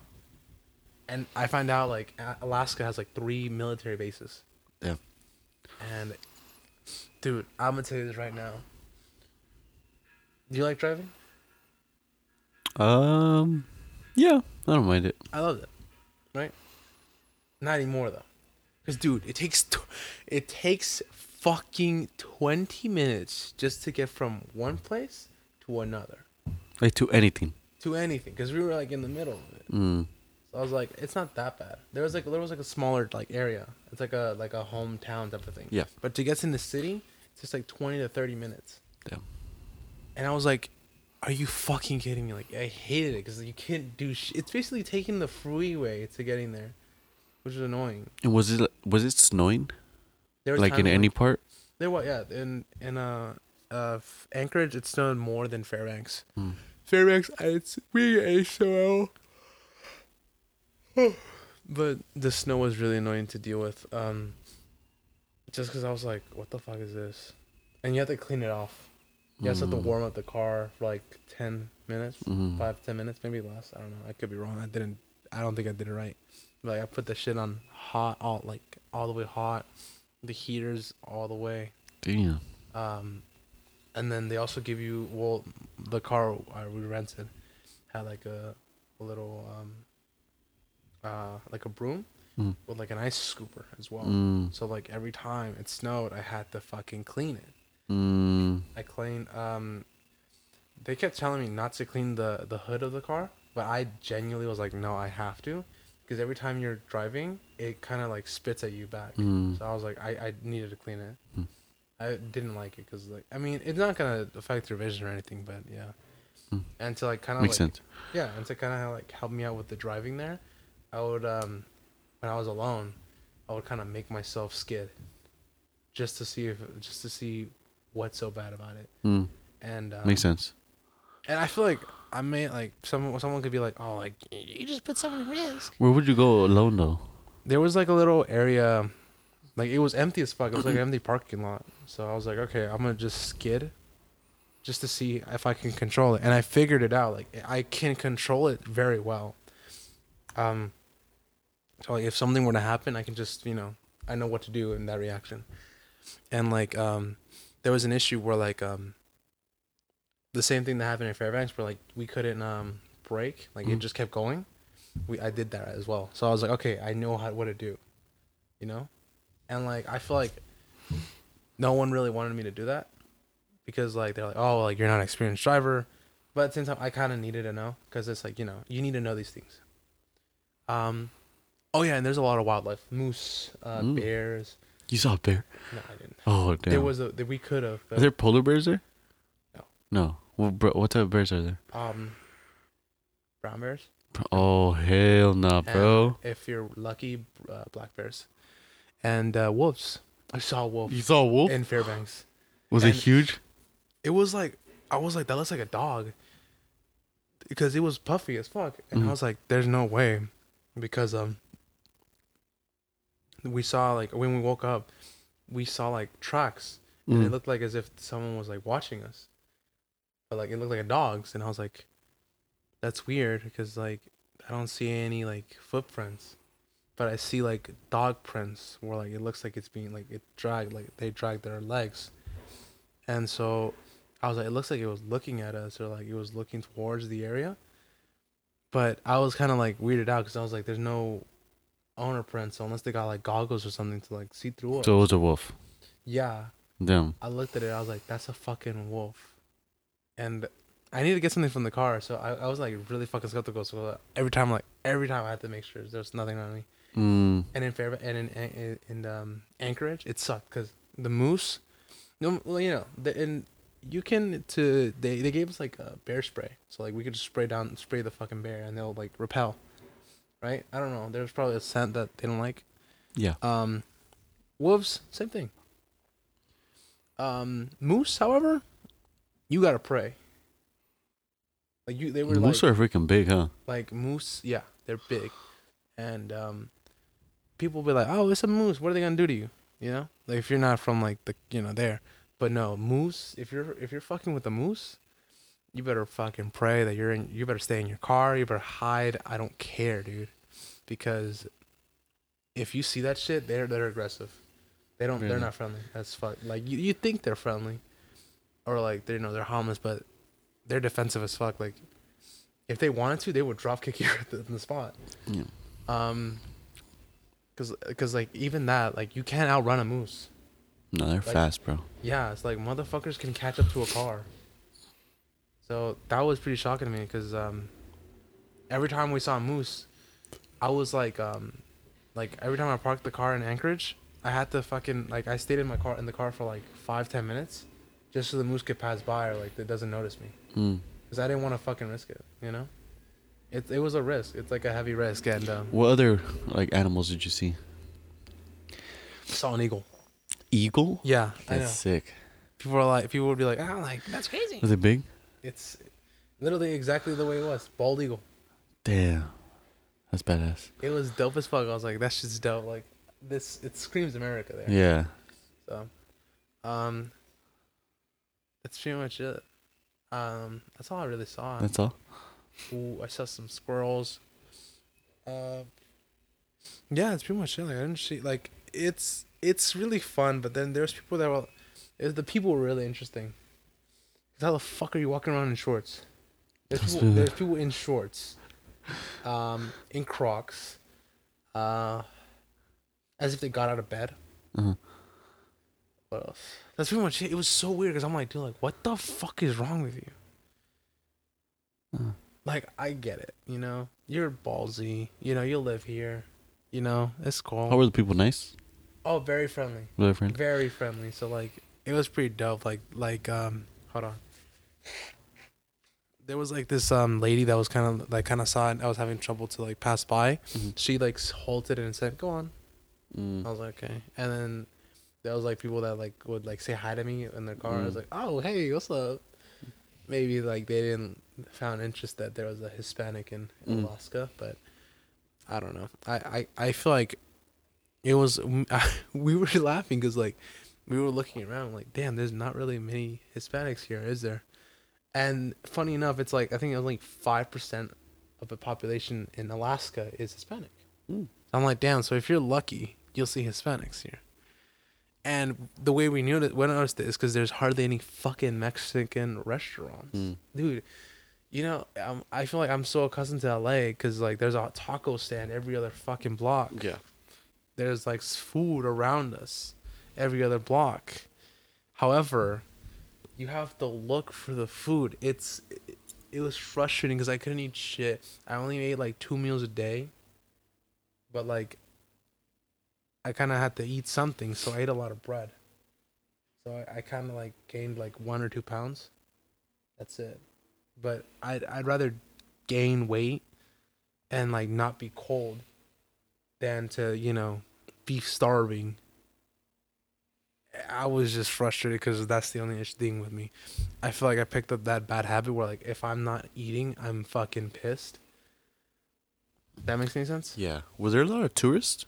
And I find out like Alaska has like three military bases. Yeah. And dude, I'm gonna tell you this right now. Do you like driving? Um, yeah, I don't mind it. I love it. Right? Not anymore though. Cause dude, it takes tw- it takes fucking 20 minutes just to get from one place to another. Like to anything. To anything. Cause we were like in the middle of it. Mm. So I was like, it's not that bad. There was like there was like a smaller like area. It's like a like a hometown type of thing. Yeah. But to get to the city, it's just like twenty to thirty minutes. Yeah. And I was like, are you fucking kidding me? Like I hated it because you can't do. Sh- it's basically taking the freeway to getting there, which is annoying. And was it was it snowing? There was Like in any part? There was yeah in in uh uh Anchorage it snowed more than Fairbanks. Mm. Fairbanks it's we HOL. <sighs> but the snow was really annoying to deal with. Um, just because I was like, what the fuck is this? And you have to clean it off. You also have to Mm. warm up the car for like ten minutes, Mhm. five ten minutes, maybe less. I don't know. I could be wrong. I didn't. I don't think I did it right. Like I put the shit on hot, all like all the way hot. The heaters all the way. Damn. Um, and then they also give you well, the car uh, we rented had like a, a little um, uh, like a broom Mm. with like an ice scooper as well. Mm. So like every time it snowed, I had to fucking clean it. Mm. I cleaned. Um, they kept telling me not to clean the the hood of the car, but I genuinely was like, no, I have to, because every time you're driving, it kind of like spits at you back. Mm. So I was like, I, I needed to clean it. I didn't like it because like I mean it's not gonna affect your vision or anything, but yeah. Hmm. And to like kind of Makes like sense. yeah, and to kind of like help me out with the driving there, I would um when I was alone, I would kind of make myself skid, just to see if just to see what's so bad about it. Mm. And um, Makes sense. And I feel like I may like someone someone could be like, oh like you just put someone at risk. Where would you go alone though? There was like a little area, like it was empty as fuck. It was like an <clears throat> empty parking lot. So I was like, okay, I'm gonna just skid, just to see if I can control it. And I figured it out. Like I can control it very well. Um. So like, if something were to happen, I can just you know I know what to do in that reaction. And like um, there was an issue where like um. The same thing that happened in Fairbanks, where like we couldn't um brake, like it Mhm. just kept going. We I did that as well. So I was like, okay, I know how what to do, you know, and like I feel like no one really wanted me to do that because like they're like, oh, like you're not an experienced driver, but at the same time, I kind of needed to know because it's like you know you need to know these things. Um, oh yeah, and there's a lot of wildlife, moose, uh, Mm. bears. You saw a bear? No, I didn't. Oh damn. There was a that we could have. Are there polar bears there? No. No. What, bro, what type of bears are there? um, brown bears. Oh hell no, and bro. if you're lucky, uh, black bears, and uh, wolves. I saw a wolf You saw a wolf? in Fairbanks. Was it huge? It was like I was like that looks like a dog because it was puffy as fuck, and Mhm. I was like, "There's no way," because um, we saw like when we woke up, we saw like tracks, and it Mm. looked like as if someone was like watching us, but like it looked like a dog's, and I was like, "That's weird," because like I don't see any like footprints, but I see like dog prints where like it looks like it's being like it dragged like they dragged their legs, and so I was like, it looks like it was looking at us or like it was looking towards the area. But I was kind of like weirded out because I was like, there's no owner prints unless they got like goggles or something to like see through it. So it was a wolf. yeah, Damn. I looked at it. I was like, that's a fucking wolf. And I need to get something from the car. So I, I was like really fucking skeptical. So every time, like every time I had to make sure there's nothing on me. Mm. And in Fairbanks and in, in, in um, Anchorage, it sucked because the moose, no, well, you know, the, and you can to they they gave us like a bear spray, so like we could just spray down spray the fucking bear and they'll like repel, right? I don't know. There's probably a scent that they don't like. Yeah. Um, wolves, same thing. Um, moose, however, you gotta pray. Like you, they were Moose like are freaking big, huh? like moose yeah they're big and um people be like oh it's a moose. What are they gonna do to you? You know? Like if you're not from like the you know there. But no moose if you're if you're fucking with a moose you better fucking pray that you're in you better stay in your car. You better hide. I don't care dude. Because if you see that shit they're they're aggressive. They don't they're not friendly. That's fuck like you, you think they're friendly or like they're you know they're harmless but they're defensive as fuck. Like if they wanted to, they would drop kick you <laughs> in the spot. Yeah. Um, cause, cause like even that, like you can't outrun a moose. No, they're fast, bro. Yeah, it's like motherfuckers can catch up to a car. So that was pretty shocking to me, cause um, every time we saw a moose, I was like um, like every time I parked the car in Anchorage, I had to fucking like I stayed in my car in the car for like five ten minutes, just so the moose could pass by or like it doesn't notice me. Mm. Cause I didn't want to fucking risk it, you know. It it was a risk. It's like a heavy risk, and um, What other like animals did you see? saw an eagle. Eagle? Yeah, I know. That's sick. People are like, people would be like, oh, like that's crazy. Was it big? It's literally exactly the way it was. Bald eagle. Damn. That's badass. It was dope as fuck. I was like, that's just dope. Like this, it screams America there. Yeah. So, um, that's pretty much it. Um, that's all I really saw. That's all. Ooh, I saw some squirrels. Uh, yeah, it's pretty much it. Like I didn't see like it's it's really fun, but then there's people that were, it, the people were really interesting. 'Cause how the fuck are you walking around in shorts? There's people, there's people in shorts, um, in Crocs, uh, as if they got out of bed. Uh-huh. What else? That's pretty much it. It was so weird because I'm like, dude, like, what the fuck is wrong with you? Uh-huh. Like, I get it. You know, you're ballsy. You know, you live here. You know, it's cool. How were the people nice? oh, very friendly. They friendly? Very friendly. So like, it was pretty dope. Like, like, um, hold on. There was like this um lady that was kind of like kind of saw it. I was having trouble to like pass by. Mhm. She like halted and said, "Go on." Mm. I was like, okay. And then there was like people that like would like say hi to me in their car. I was Mm. like, oh hey, what's up? Maybe like they didn't found interest that there was a Hispanic in Mm. Alaska, but I don't know. I I, I feel like it was <laughs> we were laughing because like we were looking around like damn, there's not really many Hispanics here, is there? And funny enough, it's like I think only five percent of the population in Alaska is Hispanic. Mm. I'm like, damn. So if you're lucky, you'll see Hispanics here. And the way we knew that, we noticed it is because there's hardly any fucking Mexican restaurants, Mm. dude. You know, um, I feel like I'm so accustomed to LA because like there's a taco stand every other fucking block. Yeah. There's like food around us every other block. However, you have to look for the food. It's it, it was frustrating because I couldn't eat shit. I only ate like two meals a day, but like I kind of had to eat something, so I ate a lot of bread. So I, I kind of like gained like one or two pounds. That's it. But I'd I'd rather gain weight and like not be cold than to you know be starving. I was just frustrated because that's the only thing with me. I feel like I picked up that bad habit where like if I'm not eating, I'm fucking pissed. That makes any sense? Yeah. Was there a lot of tourists?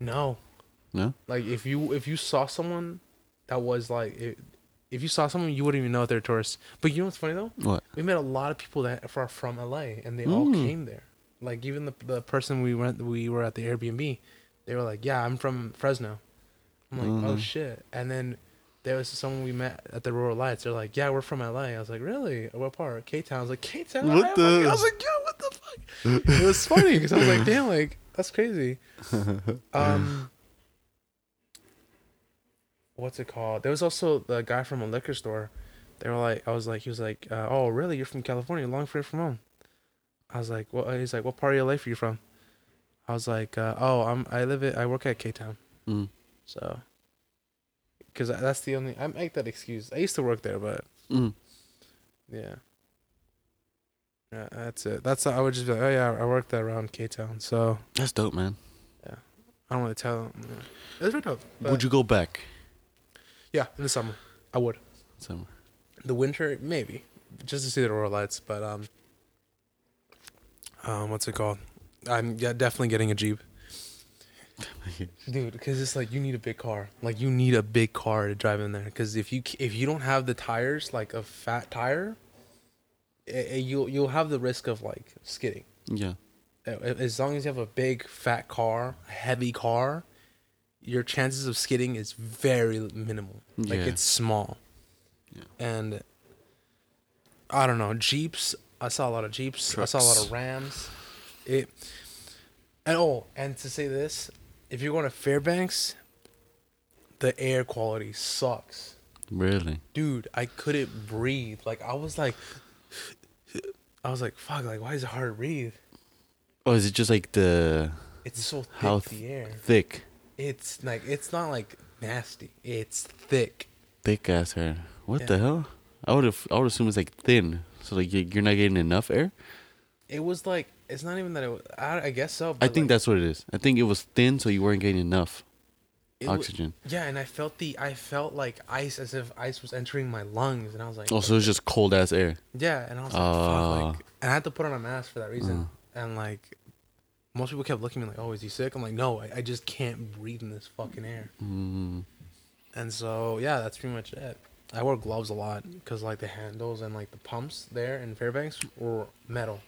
No. No. Like if you if you saw someone that was like it, if you saw someone you wouldn't even know if they're tourists. But you know what's funny though? What? We met a lot of people that are from LA and they all Mm. came there. Like even the the person we went we were at the Airbnb, they were like, "Yeah, I'm from Fresno." I'm like, "Oh Mhm. shit!" And then there was someone we met at the Aurora Lights. They're like, "Yeah, we're from LA." I was like, "Really? What part?" K Town. I was like, "K Town." What the- I was like, "Yo, what the fuck?" <laughs> it was funny because I was like, "Damn, like that's crazy." <laughs> Um, what's it called? There was also the guy from a liquor store. They were like, I was like, he was like, uh, "Oh, really? You're from California? Long way from home?" I was like, well, He's like, "What part of LA are you from?" I was like, uh, "Oh, I'm I live at I work at K Town." Mm. So, because that's the only I make that excuse. I used to work there, but Mm. yeah, yeah, that's it. That's I would just be like, oh yeah, I worked there around K Town, so That's dope, man. Yeah, I don't want to tell. Them. Yeah. It very dope. Would you go back? Yeah, in the summer, I would. Summer. The winter, maybe, just to see the Aurora lights. But um, um, what's it called? I'm yeah, definitely getting a Jeep, <laughs> dude. Because it's like you need a big car. Like you need a big car to drive in there. Because if you if you don't have the tires, like a fat tire, eh, eh, you'll you'll have the risk of like skidding. Yeah. As long as you have a big fat car, a heavy car, your chances of skidding is very minimal. Like Yeah. it's small. Yeah. And I don't know, Jeeps, I saw a lot of Jeeps. I saw a lot of Rams. It and oh, and to say this, if you're going to Fairbanks, the air quality sucks. Really? Dude, I couldn't breathe. Like I was like I was like, fuck, like why is it hard to breathe? Oh, is it just like the It's so thick how the air. thick, It's like it's not like nasty. It's thick. thick ass hair? What Yeah. the hell? I would have. I would assume it's like thin. So like you- you're not getting enough air. It was like it's not even that it was. I, I guess so. I think like, that's what it is. I think it was thin, so you weren't getting enough it oxygen. yeah, and I felt the I felt like ice as if ice was entering my lungs, and I was like, Oh, so it's just cold ass air. yeah, and I was like, Uh. fuck, like, and I had to put on a mask for that reason, and like. Most people kept looking at me like, "Oh, is he sick?" I'm like, "No, I, I just can't breathe in this fucking air." Mm. And so, yeah, that's pretty much it. I wore gloves a lot because like the handles and like the pumps there in Fairbanks were metal.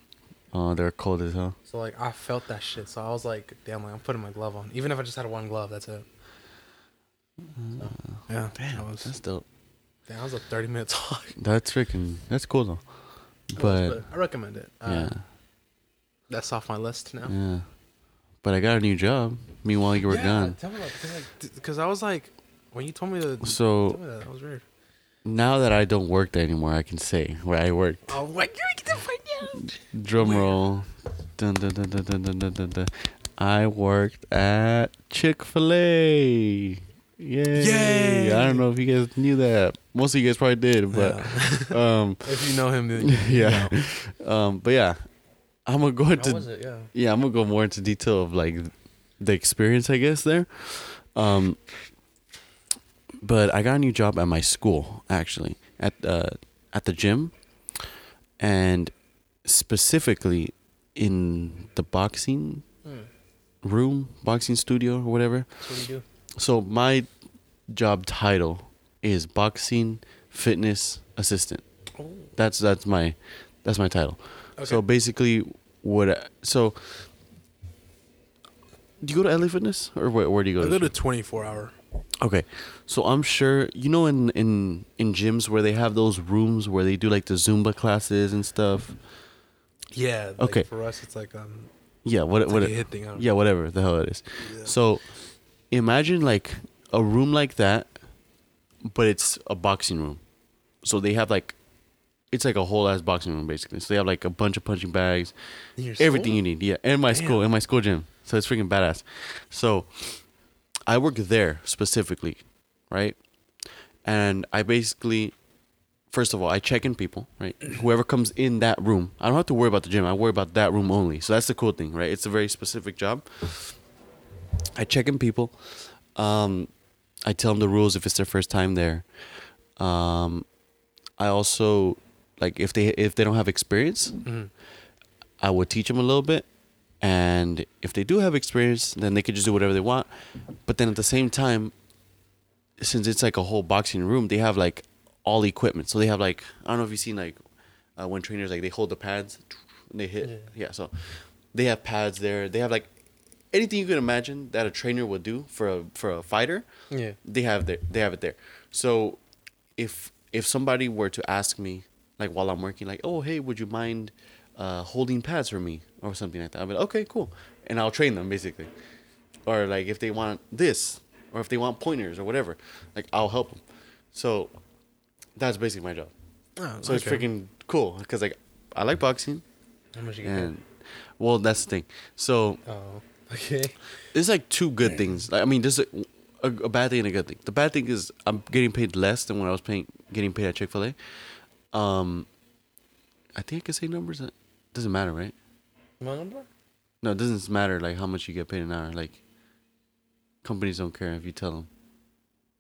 Oh, they're cold as hell. So like I felt that shit. So I was like, damn, like I'm putting my glove on. Even if I just had one glove, that's it. So, yeah, Damn, that was, that's dope. damn, that was a 30 minute <laughs> talk. That's freaking. That's cool though. That was- But I recommend it. Uh, yeah, that's off my list now. Yeah. But I got a new job. Meanwhile, you were yeah, gone. Tell me because like, I was like, when you told me that. So me that, that, was weird. Now that I don't work there anymore, I can say where I worked. Oh, what you get to find out? Drum roll. Dun, dun, dun, dun, dun, dun, dun, dun. I worked at Chick Fil A. Yay. Yay! I don't know if you guys knew that. Most of you guys probably did, but yeah. um, <laughs> if you know him, then <laughs> yeah. Know. Um, but yeah, I'm gonna go into? Yeah. yeah, I'm gonna go more into detail of like the experience, I guess there. Um, but I got a new job at my school actually at uh at the gym, and specifically in the boxing Hmm. room, boxing studio or whatever. So what? So my job title is boxing fitness assistant. Oh. That's that's my that's my title. So basically, what? I- So do you go to LA Fitness or where, where do you go? I go to 24 hour. Okay, so I'm sure you know in in in gyms where they have those rooms where they do like the Zumba classes and stuff. Yeah. Like Okay. For us, it's like um, Yeah, what what? like thing. Yeah, whatever the hell it is. Yeah. So imagine like a room like that, but it's a boxing room. So they have like, it's like a whole ass boxing room basically. So they have like a bunch of punching bags, everything you need. Yeah, in my school, Damn. in my school gym. So it's freaking badass. So I work there specifically, right? And I basically first of all, I check in people, right? Whoever comes in that room, I don't have to worry about the gym. I worry about that room only. So that's the cool thing, right? It's a very specific job. I check in people. Um, I tell them the rules if it's their first time there. Um, I also like if they if they don't have experience, I would teach them a little bit, and if they do have experience, then they could just do whatever they want. But then at the same time, since it's like a whole boxing room, they have like all equipment. So they have like I don't know if you've seen like uh, when trainers like they hold the pads and they hit. Yeah. So they have pads there. They have like anything you can imagine that a trainer would do for a for a fighter. Yeah. They have there. They have it there. So if if somebody were to ask me like while I'm working, like, oh hey, would you mind uh, holding pads for me or something like that? I'll be like, okay, cool, and I'll train them basically. Or like if they want this, or if they want pointers or whatever, like I'll help them. So that's basically my job. Oh, So it's freaking cool because like I like boxing, How much you get? and well that's the thing. So Oh, okay. there's like two good things. Like, I mean, there's a, a, a bad thing and a good thing. The bad thing is I'm getting paid less than when I was paying getting paid at Chick Fil A. Um, I think I can say numbers. It doesn't matter, right? My number? No, it doesn't matter like how much you get paid an hour. Like companies don't care if you tell them.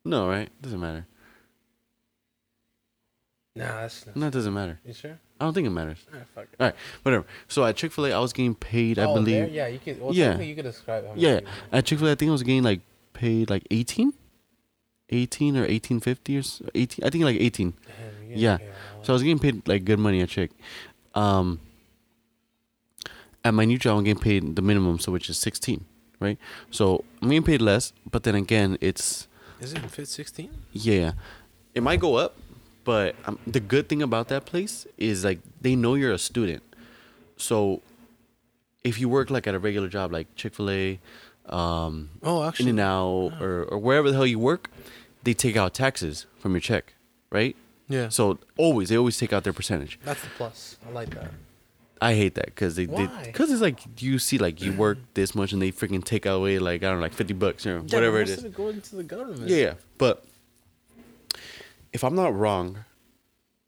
No, right? Doesn't matter. Nah, that's not. No, it doesn't matter. You sure? I don't think it matters. Alright, fuck it. All right, whatever. So at Chick Fil A, I was getting paid. I oh, believe. there? Yeah, you could. Well, Yeah. you could describe. How much Yeah, at Chick Fil A, I think I was getting like paid like 18, 18 or eighteen fifty or eighteen. I think like eighteen. Damn, you Yeah. yeah, So I was getting paid like good money at check. Um, at my new job, I'm getting paid the minimum, so which is sixteen, right? So I'm getting paid less, but then again, it's Is it fit sixteen? yeah, it might go up, but um, the good thing about that place is like they know you're a student, so if you work like at a regular job like Chick Fil A, um, Oh, In actually. and Out, or or wherever the hell you work, they take out taxes from your check, right? Yeah. So always they always take out their percentage. that's the plus. I like that. I hate that because they Why? because it's like you see like you work <clears throat> this much and they freaking take away like I don't know like fifty bucks or Yeah, whatever it is. it most is. Of it goes into the government. Yeah, yeah, but if I'm not wrong,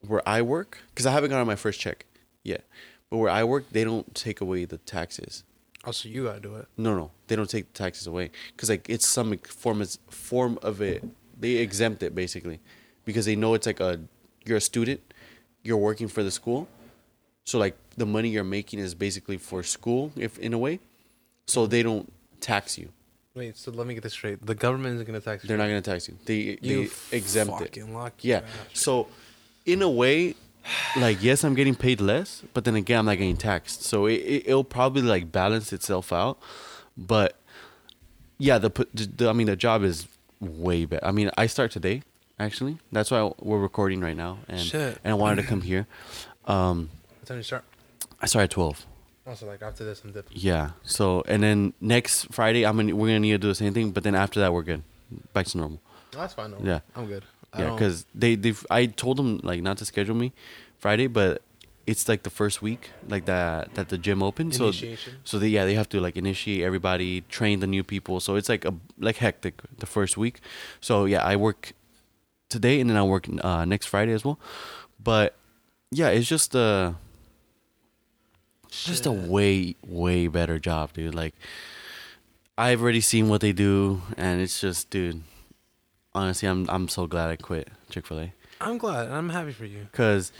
where I work, because I haven't gotten my first check yet, but where I work, they don't take away the taxes. Oh, so you gotta do it. No, no, they don't take the taxes away because like it's some form is form of it. They exempt it basically because they know it's like a you're a student, you're working for the school, so like the money you're making is basically for school if in a way, so they don't tax you. Wait, so let me get this straight. The government isn't gonna tax you. They're not gonna tax you. They You they exempt it. Yeah. So, in a way, like yes, I'm getting paid less, but then again, I'm not getting taxed. So it, it it'll probably like balance itself out. But yeah, the, the I mean the job is way better. I mean I start today actually. That's why we're recording right now, and Shit. and I wanted to come here. Um, What time do you start? I start at twelve. Also, like after this, I'm dipping. Yeah. So and then next Friday, I'm gonna we're gonna need to do the same thing. But then after that, we're good, back to normal. No, that's fine. No, Yeah. I'm good. I Yeah, because they they I told them like not to schedule me Friday, but it's like the first week like that that the gym opened. So so they yeah they have to like initiate everybody, train the new people. So it's like a like hectic the first week. So yeah, I work today and then I work uh, next Friday as well. But yeah, it's just a just a way way better job, dude. Like I've already seen what they do, and it's just, dude. Honestly, I'm I'm so glad I quit Chick Fil A I'm glad. I'm happy for you. because,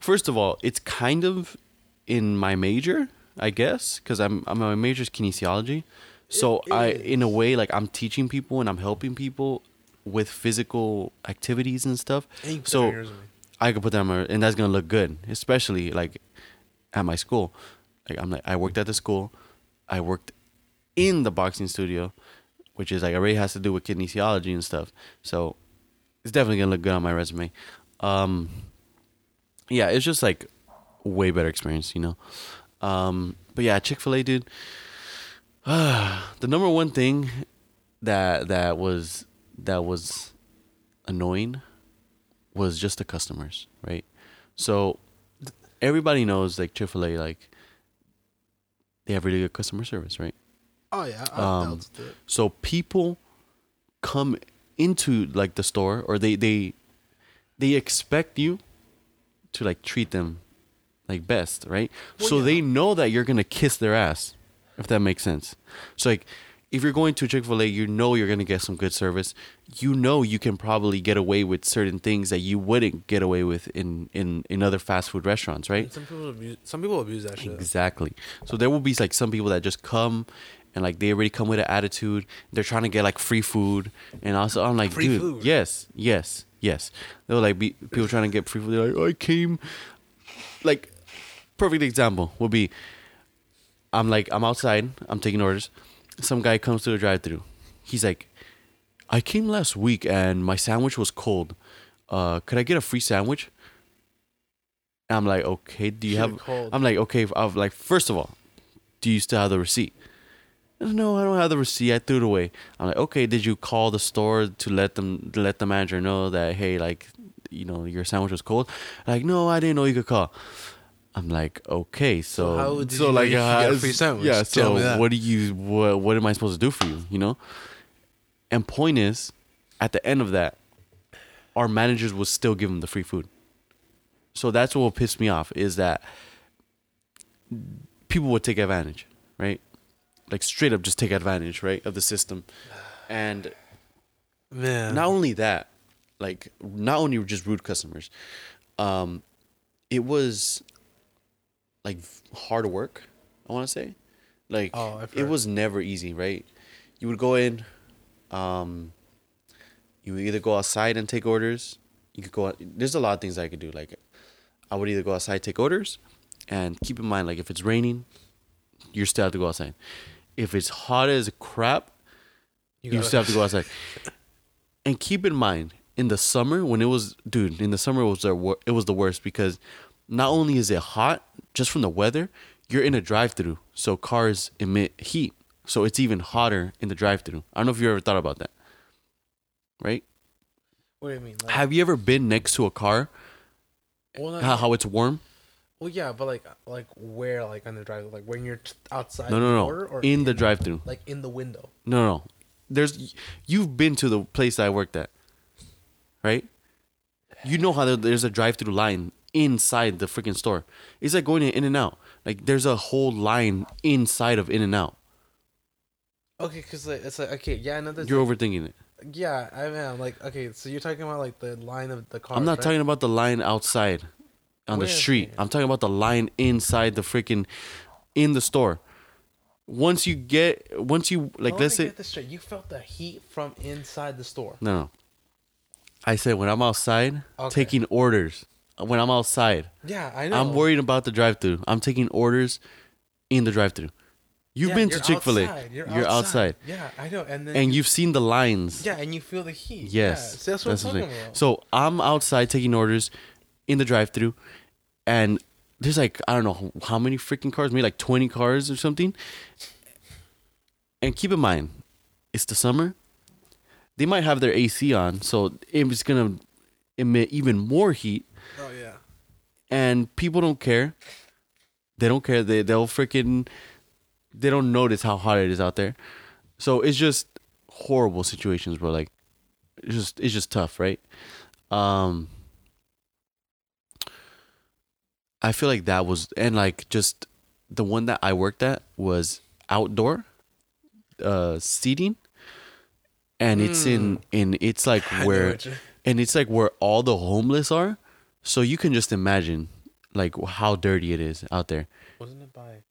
first of all, it's kind of in my major, I guess, because I'm I'm my major is kinesiology, so It I is. in a way like I'm teaching people and I'm helping people with physical activities and stuff. And so that on your resume. I could put that on my, and that's gonna look good, especially like at my school. Like I'm like I worked at the school, I worked in the boxing studio, which is like already has to do with kinesiology and stuff. So it's definitely gonna look good on my resume. Um, yeah, it's just like way better experience, you know. Um, but yeah, Chick Fil A, dude. <sighs> the number one thing that that was that was annoying was just the customers, right? So everybody knows like Chick Fil A, like they have really good customer service, right? Oh yeah, I, Um, it. So people come into like the store or they they they expect you to like treat them like best, right? so they know that you're gonna kiss their ass, if that makes sense. So like, if you're going to Chick Fil A, you know you're gonna get some good service. You know you can probably get away with certain things that you wouldn't get away with in in in other fast food restaurants, right? Some people abuse. Some people abuse that shit. Exactly. So there will be like some people that just come and like they already come with an attitude. They're trying to get like free food, and also I'm like, Free dude, food? yes, yes, yes. They were like be, people trying to get free food. They're like, I came. Like, perfect example would be, I'm like I'm outside. I'm taking orders. Some guy comes to the drive-through. He's like, I came last week and my sandwich was cold. Uh, could I get a free sandwich? And I'm like, okay. Do you Shit, have? cold. I'm like, okay. I'm like, first of all, do you still have the receipt? No, I don't have the receipt. I threw it away. I'm like, okay. Did you call the store to let them to let the manager know that hey, like, you know, your sandwich was cold? Like, no, I didn't know you could call. I'm like, okay, so so you like, you get a uh, free sandwich? Yeah, so what do you what what am I supposed to do for you? You know. And point is, at the end of that, our managers would still give them the free food. So that's what pissed me off is that people would take advantage, right? Like straight up just take advantage, right, of the system. And Man, not only that, like not only just rude customers, um, it was like hard work. I want to say, like Oh, it was never easy, right? You would go in, um, you would either go outside and take orders. You could go. out- There's a lot of things I could do. Like, I would either go outside take orders, and keep in mind, like if it's raining, you still have to go outside. If it's hot as crap, you, gotta- still have to go outside. <laughs> and keep in mind, in the summer when it was, dude, in the summer it was the it was the worst because not only is it hot just from the weather, you're in a drive-through, so cars emit heat, so it's even hotter in the drive-through. I don't know if you ever thought about that, right? What do you mean? Like, Have you ever been next to a car? well, not- How, how it's warm? well, yeah, but like, like where, like on the drive, like when you're t- outside. No, the no, door no. or In the drive-through. like in the window. No, no. There's you've been to the place I worked at, right? You know how there's a drive-through line inside the freaking store. It's like going to in and out. Like there's a whole line inside of In and Out. Okay, cause like, it's like okay, yeah, another. You're overthinking it. Yeah, I am like okay. So you're talking about like the line of the car. I'm not right? talking about the line outside on the street. I'm talking about the line inside the freaking in the store. Once you get, once you like, Let let's say, get this straight. You felt the heat from inside the store. no, no. I said when I'm outside Okay. taking orders. When I'm outside, Yeah, I know. I'm worried about the drive-through. I'm taking orders in the drive-through. You've Yeah, been to Chick Fil A. outside, You're, outside. Yeah, I know. And then and you, you've seen the lines. yeah, and you feel the heat. Yes, yeah. So that's what the I'm talking about. So I'm outside taking orders in the drive-through, and there's like I don't know how many freaking cars, maybe like 20 cars or something. And keep in mind, it's the summer. They might have their AC on, so it's gonna emit even more heat. And people don't care. They don't care. They they'll freaking they don't notice how hot it is out there. So it's just horrible situations, bro. Like it's just it's just tough, right? Um I feel like that was and like just the one that I worked at was outdoor uh seating and it's in in it's like Hmm. <laughs> I know where and it's like where all the homeless are so you can just imagine like how dirty it is out there Wasn't it by?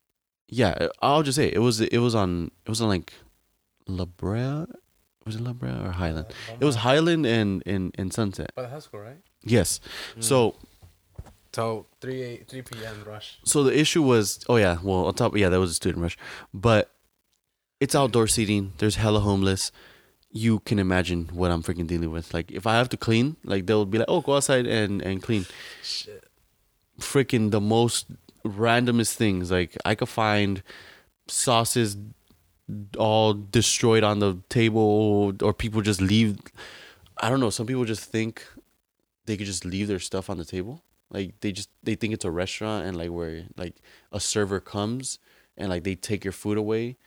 yeah uh, i'll just say it was it was on it was on like la brea was it la brea or highland uh, it was highland and and, and sunset By the high school, right? yes mm. so So three three p.m. rush. so the issue was oh yeah well on top yeah that was a student rush but it's outdoor seating there's hella homeless you can imagine what i'm freaking dealing with. Like if i have to clean like they'll be like oh go outside and and clean. Shit. freaking the most randomest things. Like i could find sauces all destroyed on the table or people just leave i don't know some people just think they could just leave their stuff on the table. Like they just they think it's a restaurant and like where like a server comes and like they take your food away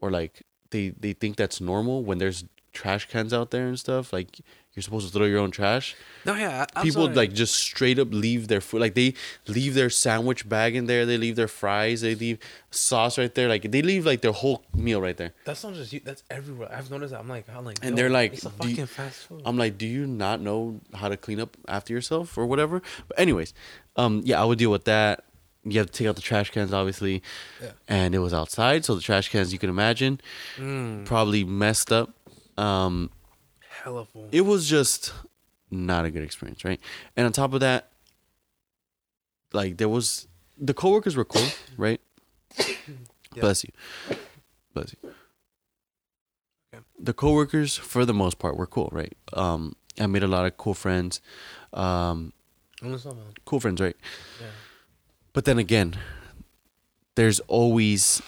or like they they think that's normal when there's trash cans out there and stuff. Like you're supposed to throw your own trash. No, yeah. I- I'm People sorry. like just straight up leave their food. Like they leave their sandwich bag in there. They leave their fries. They leave sauce right there. Like they leave like their whole meal right there. That's not just you. That's everywhere. I've noticed that. I'm like, I'm like, And they're like, it's a do you- fucking fast food. I'm like, do you not know how to clean up after yourself or whatever? But anyways, um, yeah, I would deal with that. You have to take out the trash cans, obviously, Yeah. and it was outside, so the trash cans you can imagine Mm. probably messed up. Um, Hella full. it was just not a good experience, right? And on top of that, like there was the coworkers were cool, <coughs> right? Bless you, bless you. Okay. The coworkers, for the most part, were cool, right? Um, I made a lot of cool friends, um, cool friends, right? Yeah. But then again, there's always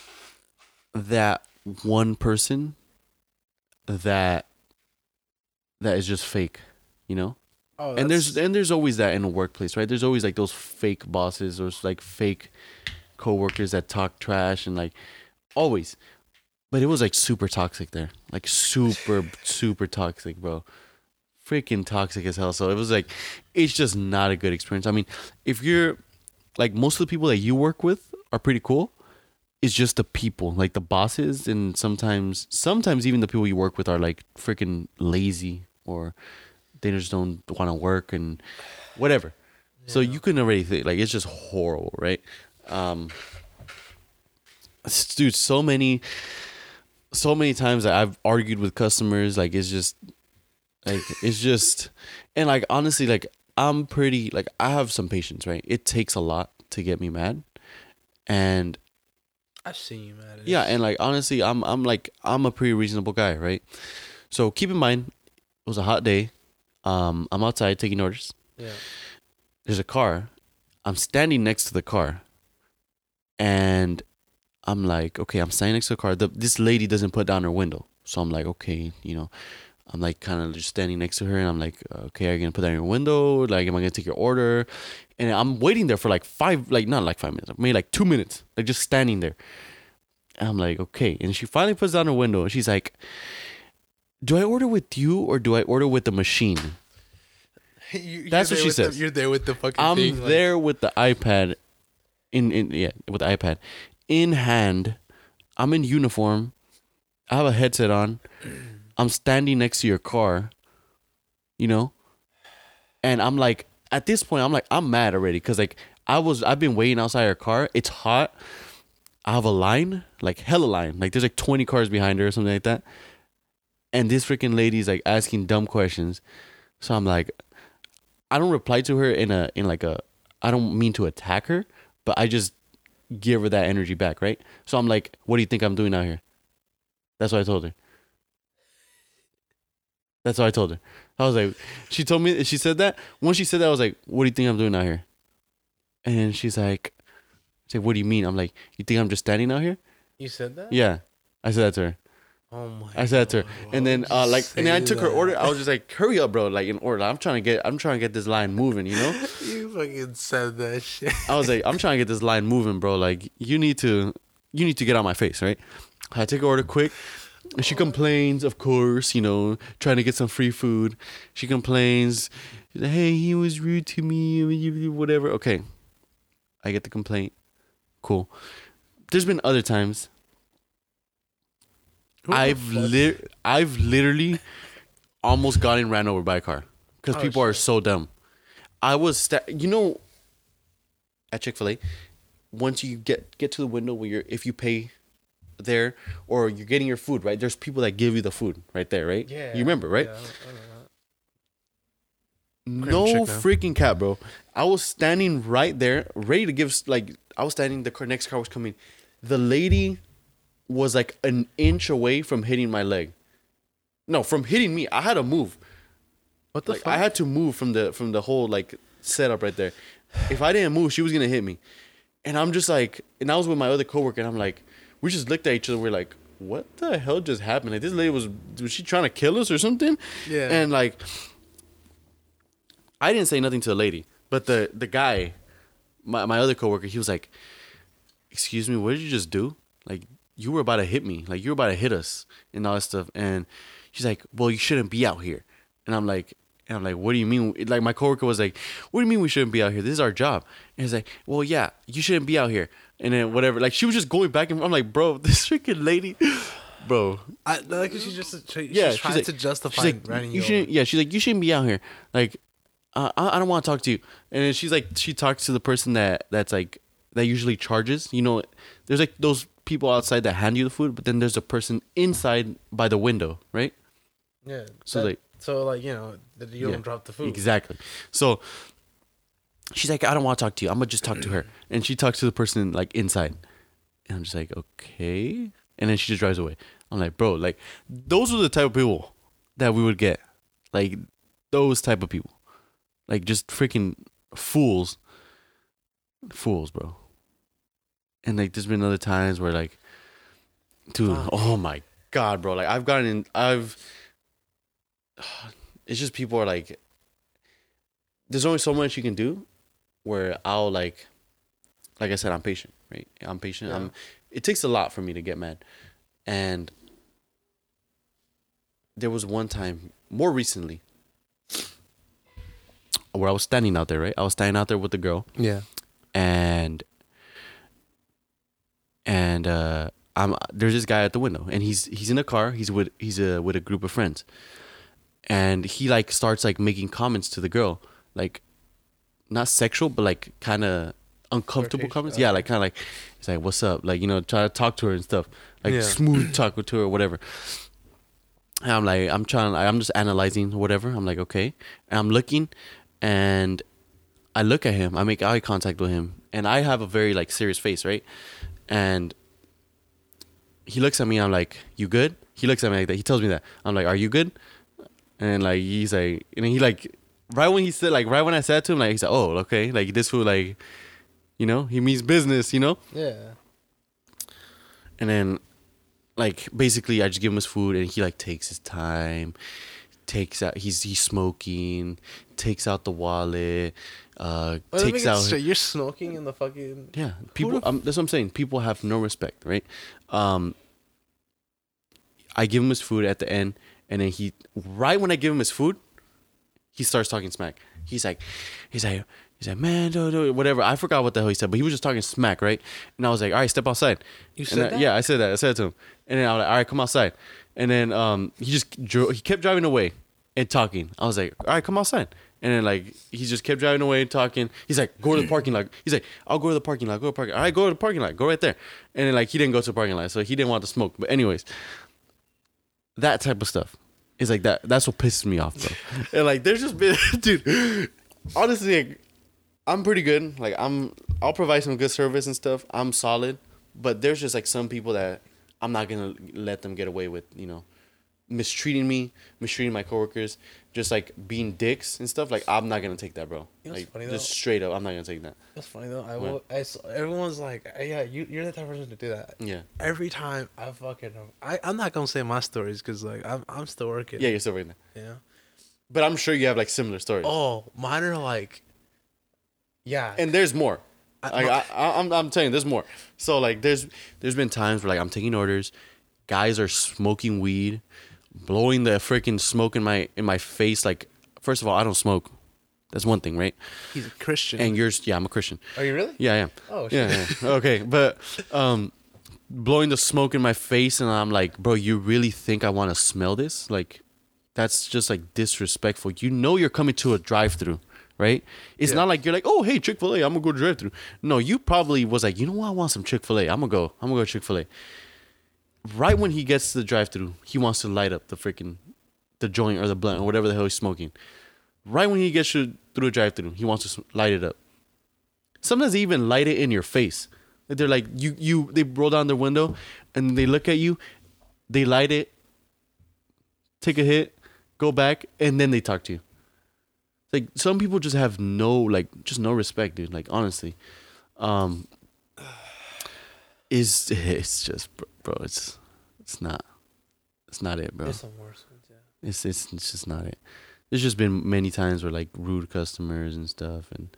that one person that that is just fake, you know? Oh, and there's and there's always that in a workplace, right? There's always like those fake bosses or like fake coworkers that talk trash and like always. But it was like super toxic there. Like super <laughs> super toxic, bro. Freaking toxic as hell. So it was like it's just not a good experience. I mean, if you're like most of the people that you work with are pretty cool. It's just the people, like the bosses and sometimes sometimes even the people you work with are like freaking lazy or they just don't want to work and whatever. So you can already think like it's just horrible, right? Um, dude, so many, so many times that I've argued with customers, like it's just, like it's just, and like honestly, like I'm pretty, like I have some patience, right? It takes a lot to get me mad, and I've seen you, man. yeah, and like honestly, I'm I'm like I'm a pretty reasonable guy, right? So keep in mind, it was a hot day. Um, I'm outside taking orders. yeah. There's a car. I'm standing next to the car, and I'm like, okay, I'm standing next to the car. The, this lady doesn't put down her window, so I'm like, okay, you know, I'm like kind of just standing next to her, and I'm like, okay, are you gonna put down your window? Like, am I gonna take your order? And I'm waiting there for like five, like not like five minutes, maybe like two minutes, like just standing there. And I'm like, okay. And she finally puts down her window, and she's like, do I order with you or do I order with the machine? <laughs> You- you're That's what she with the- says. you're there with the fucking I'm thing. like- there with the iPad in in yeah, with the iPad in hand. I'm in uniform. I have a headset on. I'm standing next to your car. You know? And I'm like at this point I'm like I'm mad already cuz like I was I've been waiting outside your car. It's hot. I have a line, like hella line. Like there's like 20 cars behind her or something like that. And this freaking lady's like asking dumb questions. So I'm like I don't reply to her in a in like a I don't mean to attack her, but I just give her that energy back, right? So I'm like, what do you think I'm doing out here? That's what I told her. That's what I told her. I was like, she told me she said that. Once she said that, I was like, what do you think I'm doing out here? And she's like, I said, what do you mean? I'm like, you think I'm just standing out here? You said that? Yeah. I said that to her. Oh my. I said that to her, God, and then uh, like, and then I took her order. I was just like, "Hurry up, bro! Like in order. I'm trying to get, I'm trying to get this line moving. You know." <laughs> You fucking said that shit. I was like, I'm trying to get this line moving, bro. Like, you need to, you need to get out my face, right? I take her order quick. She complains, of course, you know, trying to get some free food. She complains, hey, he was rude to me, whatever. Okay, I get the complaint. Cool. There's been other times Who I've li- I've literally almost gotten ran over by a car because Oh, people are so dumb. I was, sta- you know, at Chick Fil A, once you get get to the window where you're, if you pay there or you're getting your food, right? There's people that give you the food right there, right? Yeah. you remember, right? Yeah, I don't- I don't. No freaking cap, bro. I was standing right there, ready to give. Like I was standing. The car, next car was coming. The lady was like an inch away from hitting my leg. No, from hitting me. I had to move. What the like fuck? I had to move from the from the whole like setup right there. If I didn't move, she was gonna hit me. And I'm just like, and I was with my other coworker, and I'm like, we just looked at each other. We're like, what the hell just happened? Like this lady was was she trying to kill us or something? Yeah. And like, I didn't say nothing to the lady, but the the guy, my my other coworker, he was like, excuse me, what did you just do? Like you were about to hit me, like you were about to hit us and all that stuff. And she's like, well, you shouldn't be out here, and I'm like. And I'm like, what do you mean? Like my coworker was like, what do you mean we shouldn't be out here? This is our job. And he's like, well, yeah, you shouldn't be out here. And then whatever. Like she was just going back and I'm like, bro, <laughs> this freaking lady, <sighs> bro, I like she just she, yeah, she's trying like, to justify she's like, running you shouldn't. Yeah, she's like, you shouldn't be out here. Like, uh, I, I don't want to talk to you. And then she's like, she talks to the person that that's like that usually charges. You know, there's like those people outside that hand you the food, but then there's a person inside by the window, right? Yeah. So, that- like- so like you know you Yeah, don't drop the food. Exactly. So she's like, I don't want to talk to you. I'm gonna just talk to her. <clears throat> And she talks to the person like inside. And I'm just like, okay. And then she just drives away. I'm like, bro, like those are the type of people that we would get. Like those type of people. Like just freaking fools. Fools, bro. And like there's been other times where like dude, Fuck. oh my god, bro. Like I've gotten in I've <sighs> it's just people are like there's only so much you can do where I'll like like I said, I'm patient, right? I'm patient. I'm it takes a lot for me to get mad. And there was one time more recently where I was standing out there, right? I was standing out there with the girl Yeah. and and uh I'm there's this guy at the window and he's he's in a car he's with he's uh, with a group of friends and he like starts like making comments to the girl like not sexual but like kind of uncomfortable comments yeah like kind of like he's like what's up like you know try to talk to her and stuff like Yeah. smooth talk to her or whatever and I'm like I'm trying I'm just analyzing whatever I'm like okay and I'm looking and I look at him, I make eye contact with him, and I have a very like serious face, right? And he looks at me, I'm like, "You good?" He looks at me like that. He tells me that. I'm like, "Are you good?" And like he's like, and he like, right when he said like, right when I said to him, like he said "Oh, okay," like this fool like, you know, he means business, you know. Yeah. And then, like, basically, I just give him his food, and he like takes his time, takes out. He's he's smoking, takes out the wallet, uh, me takes out. straight. You're smoking in the fucking. Yeah, people. Um, that's what I'm saying. People have no respect, right? Um, I give him his food at the end, and then he, right when I give him his food, he starts talking smack. He's like, he's like, he's like, man, do, do, whatever. I forgot what the hell he said, but he was just talking smack, right? And I was like, all right, step outside. You And said I- that? Yeah, I said that. I said it to him, and then I was like, all right, come outside. And then um, he just drove. He kept driving away and talking. I was like, all right, come outside. And then like he just kept driving away and talking. He's like, go to the parking lot. He's like, I'll go to the parking lot. Go to the parking. All right, go to the parking lot. Go right there. And then like he didn't go to the parking lot, so he didn't want to smoke. But anyways, that type of stuff is like that. That's what pisses me off, bro. <laughs> and like there's just been, <laughs> dude. Honestly, like, I'm pretty good. Like I'm, I'll provide some good service and stuff. I'm solid. But there's just like some people that I'm not gonna let them get away with, you know, mistreating me, mistreating my coworkers, just like being dicks and stuff. Like I'm not gonna take that, bro. You know like funny, just straight up, I'm not gonna take that. That's funny though. I will. I everyone's like, yeah, you you're the type of person to do that. Yeah. Every time I fucking, I I'm not gonna say my stories because like I'm I'm still working. Yeah, you're still working. now. Yeah. But I'm sure you have like similar stories. Oh, mine are like. Yeah. and there's more. I- Like, I, I, I'm, I'm telling you, there's more. So like, there's, there's been times where like I'm taking orders, guys are smoking weed, blowing the freaking smoke in my in my face. Like, first of all, I don't smoke. That's one thing, right? he's a Christian. And yours, yeah, I'm a Christian. are you really? Yeah, I am. Oh, yeah, yeah. <laughs> Okay, but um, blowing the smoke in my face, and I'm like, bro, you really think I want to smell this? Like, that's just like disrespectful. You know, you're coming to a drive-through, right? It's Yeah. not like you're like, oh, hey, Chick Fil A, I'm gonna go drive-through. No, you probably was like, you know what, I want some Chick Fil A. I'm gonna go. I'm gonna go Chick Fil A. Right when he gets to the drive-through, he wants to light up the freaking the joint or the blunt or whatever the hell he's smoking. Right when he gets through a drive-through, he wants to light it up. Sometimes they even light it in your face. They're like you you they roll down their window and they look at you, they light it, take a hit, go back, and then they talk to you. Like some people just have no like just no respect, dude. Like honestly, um, is it's just bro, it's it's not it's not it, bro. There's some worse ones. Yeah. It's it's it's just not it. There's just been many times where like rude customers and stuff, and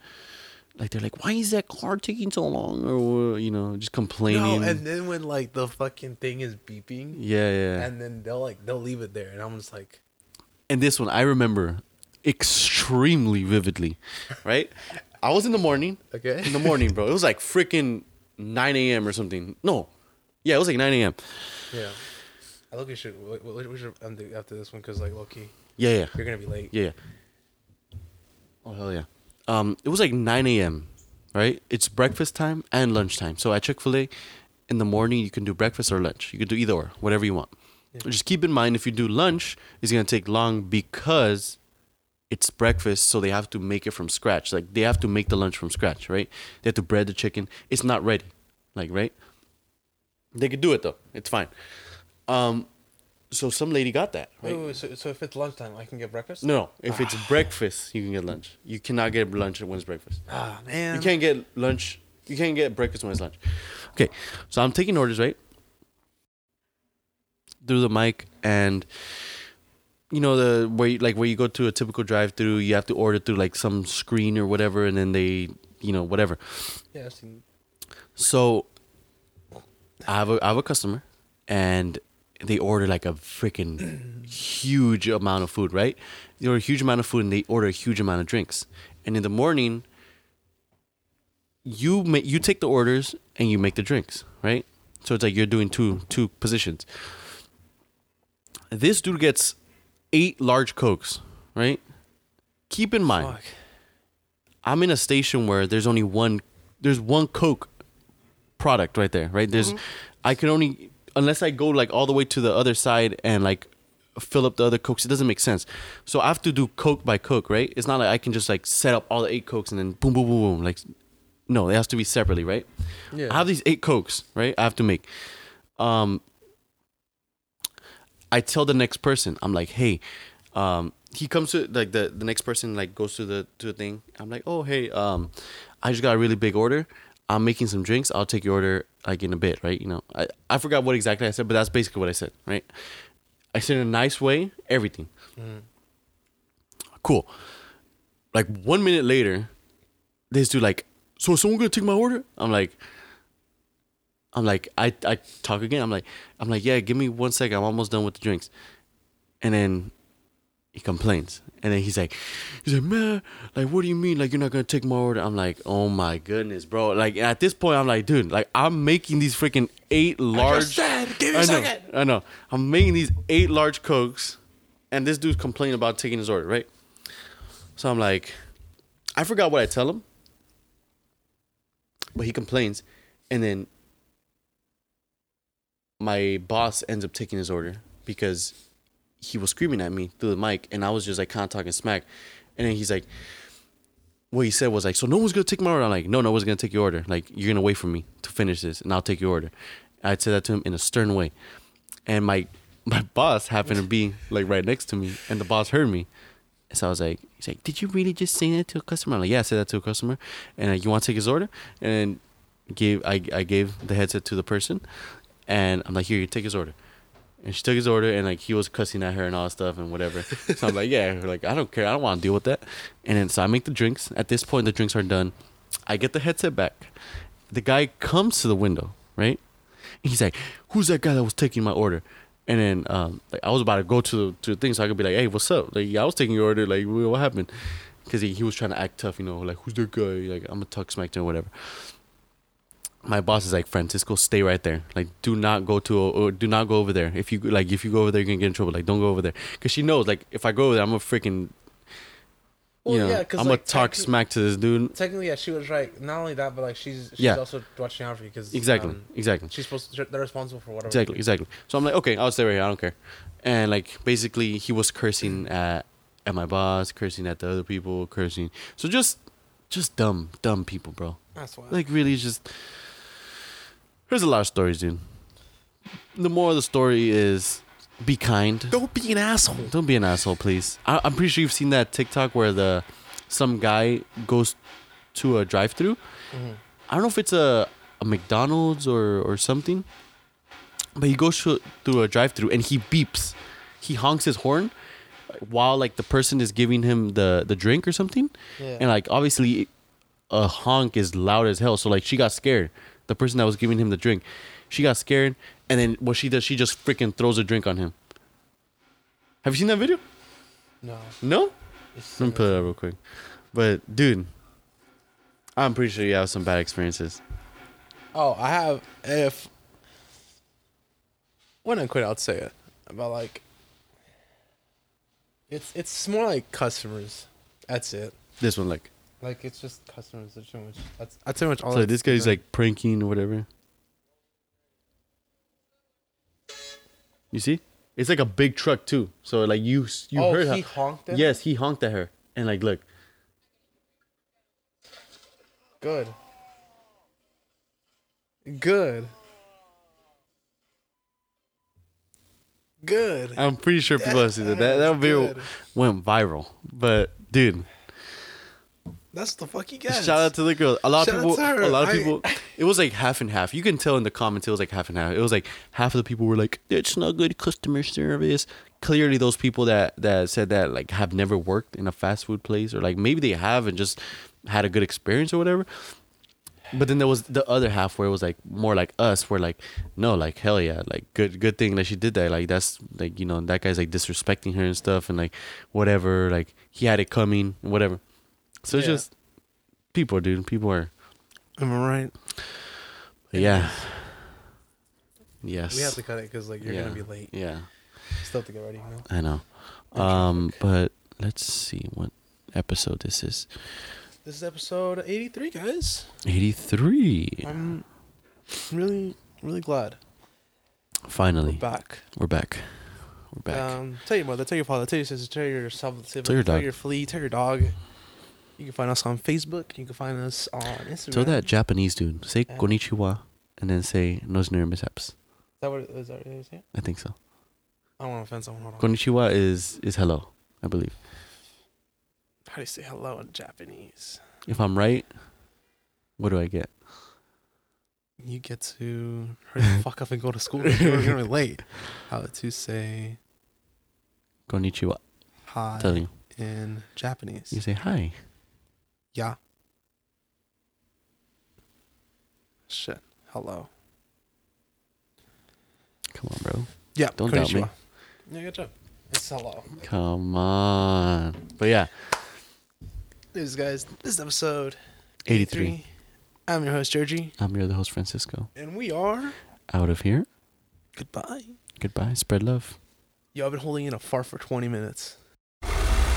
Like they're like, why is that car taking so long? Or you know, just complaining. No, and then when like the fucking thing is beeping, yeah, yeah. and then they'll like they'll leave it there, and I'm just like, and this one I remember extremely vividly, right? I was in the morning. <laughs> Okay. In the morning, bro. It was like freaking 9 a.m. or something. No. Yeah, it was like 9 a.m. yeah. I look, we should we, we should end it after this one because like lowkey, Yeah, yeah. you're gonna be late. Yeah, yeah. Oh hell yeah. Um, it was like 9 a.m. Right? It's breakfast time and lunch time. So at Chick Fil A, in the morning you can do breakfast or lunch. You can do either or, whatever you want. Just keep in mind if you do lunch, it's gonna take long because it's breakfast, so they have to make it from scratch. Like they have to make the lunch from scratch, right? They have to bread the chicken. It's not ready, like right. They could do it though. It's fine. Um, so some lady got that. Right? Wait, wait, wait, so, so if it's lunchtime, I can get breakfast? No, no. If it's breakfast, you can get lunch. You cannot get lunch when it's breakfast. Ah man. You can't get lunch. You can't get breakfast when it's lunch. Okay, so I'm taking orders right through the mic, and you know the where you, like where you go to a typical drive-through, you have to order through like some screen or whatever, and then they, you know, whatever. Yeah, I've seen. So I have a I have a customer and they order like a freaking <clears throat> huge amount of food, right? They order a huge amount of food and they order a huge amount of drinks. And in the morning you make you take the orders and you make the drinks, right? So it's like you're doing two two positions. This dude gets eight large cokes, right? Keep in mind, Fuck. I'm in a station where there's only one there's one Coke product right there, right? There's I can only unless I go like all the way to the other side and like fill up the other cokes, it doesn't make sense. So I have to do Coke by Coke, right? It's not like I can just like set up all the eight Cokes and then boom boom boom boom. Like no, it has to be separately, right? Yeah. I have these eight Cokes, right? I have to make. Um I tell the next person, I'm like, hey, um, he comes to like the the next person like goes to the to the thing. I'm like, oh hey, um, I just got a really big order. I'm making some drinks. I'll take your order like in a bit, right? You know, I I forgot what exactly I said, but that's basically what I said, right? I said in a nice way, everything. Cool. Like one minute later, this dude like, so is someone gonna take my order? I'm like, I'm like, I, I talk again. I'm like, I'm like, yeah, give me one second. I'm almost done with the drinks. And then he complains. And then he's like, he's like, man, like, what do you mean? Like, you're not gonna take my order? I'm like, oh my goodness, bro. Like, at this point, I'm like, dude, like, I'm making these freaking eight large. said, give me a I know, second. I know. I'm making these eight large cokes, and this dude's complaining about taking his order, right? So I'm like, I forgot what I tell him, but he complains, and then my boss ends up taking his order because he was screaming at me through the mic, and I was just like kind of talking smack, and then he's like, what he said was like, so no one's gonna take my order. I'm like, no, no one's gonna take your order. Like you're gonna wait for me to finish this, and I'll take your order. I said that to him in a stern way, and my <laughs> my boss happened to be like right next to me, and the boss heard me. So I was like, he's like, did you really just say that to a customer? I'm like, yeah, I said that to a customer, and like, you want to take his order? And gave I I gave the headset to the person, and I'm like, here, you take his order. And she took his order, and like he was cussing at her and all that stuff and whatever. so I'm like, yeah, like I don't care, I don't want to deal with that. And then so I make the drinks. At this point, the drinks are done. I get the headset back. The guy comes to the window, right? And He's like, "Who's that guy that was taking my order?" And then um, like I was about to go to the, to the thing so I could be like, "Hey, what's up?" Like I was taking your order. Like what happened? Because he, he was trying to act tough, you know, like who's that guy? Like I'm gonna talk smack to him, whatever. My boss is like, Francisco, stay right there. Like, do not go to, or do not go over there. If you like, if you go over there, you're gonna get in trouble. Like, don't go over there, because she knows, like, if I go over there, I'm a freaking, Well, you know, yeah, 'cause, I'm like, gonna talk smack to this dude. Technically, yeah, she was right. Not only that, but like she's she's Yeah. also watching out for you because Exactly, um, exactly. she's supposed to. They're responsible for whatever. Exactly, exactly. So I'm like, okay, I'll stay right here. I don't care. And like, basically, he was cursing at at my boss, cursing at the other people, cursing. So just, just dumb, dumb people, bro. That's why. Like, really, just. There's a lot of stories, dude. The moral of the story is, be kind. don't be an asshole. Don't be an asshole, please. I, I'm pretty sure you've seen that TikTok where the some guy goes to a drive-through. Mm-hmm. I don't know if it's a, a McDonald's or or something, but he goes to, through a drive-through and he beeps, he honks his horn while like the person is giving him the the drink or something, Yeah. and like obviously. a honk is loud as hell. So like she got scared. The person that was giving him the drink, she got scared, and then what she does, she just freaking throws a drink on him. Have you seen that video? No. No. Let me put it up real quick. But dude, I'm pretty sure you have some bad experiences. Oh, I have. If when I quit, I'll say it. But like, it's it's more like customers. That's it. This one, like, Like it's just customers. There's too much. That's that's pretty much all. so this guy's like pranking or whatever. You see? It's like a big truck too. So like you you oh, heard he how, honked. At Yes, he honked at her. And like look, Good. Good. Good. I'm pretty sure people have seen that. That, that video went viral. But dude, That's the fuck he gets. shout out to the girl. A lot Shout of people a lot of I- people it was like half and half. You can tell in the comments it was like half and half. It was like half of the people were like, It's not good customer service. Clearly those people that that said that like have never worked in a fast food place or like maybe they have and just had a good experience or whatever. But then there was the other half where it was like more like us, where like no, like hell yeah, like good good thing that she did that. Like that's like you know that guy's like disrespecting her and stuff and like whatever. Like he had it coming, whatever. So it's Yeah. just people, dude. People are Am I right? yeah. Yes. We have to cut it because like you're yeah. gonna be late. Yeah, Still have to get ready. You know? I know. Um, but let's see what episode this is. This is episode 83, guys. Eighty three. I'm really, really glad Finally, we're back. we're back. We're back. Um, tell your mother, tell your father, tell your sister, tell yourself, Tell your dog. tell your flea, tell your dog. You can find us on Facebook. You can find us on Instagram. Tell that Japanese dude. Say Yeah. konnichiwa and then say Nosy Nerdy Mishaps. Is that what it is? That what it is? Yeah? I think so. I don't want to offend someone. Hold on. Konnichiwa is is hello, I believe. How do you say hello in Japanese? If I'm right, what do I get? You get to hurry the <laughs> fuck up and go to school. You're gonna be <laughs> late. How to say Konnichiwa. hi Tell you. in Japanese? You say hi. Yeah. Shit. Hello. Come on, bro. Yeah. Don't doubt me. Yeah, good job. It's hello. Come on. But yeah, This guys. This is episode 83. I'm your host Georgie, I'm your other host, Francisco. and we are Out of here. goodbye. Goodbye. Spread love. Yo, I've been holding in a fart for 20 minutes.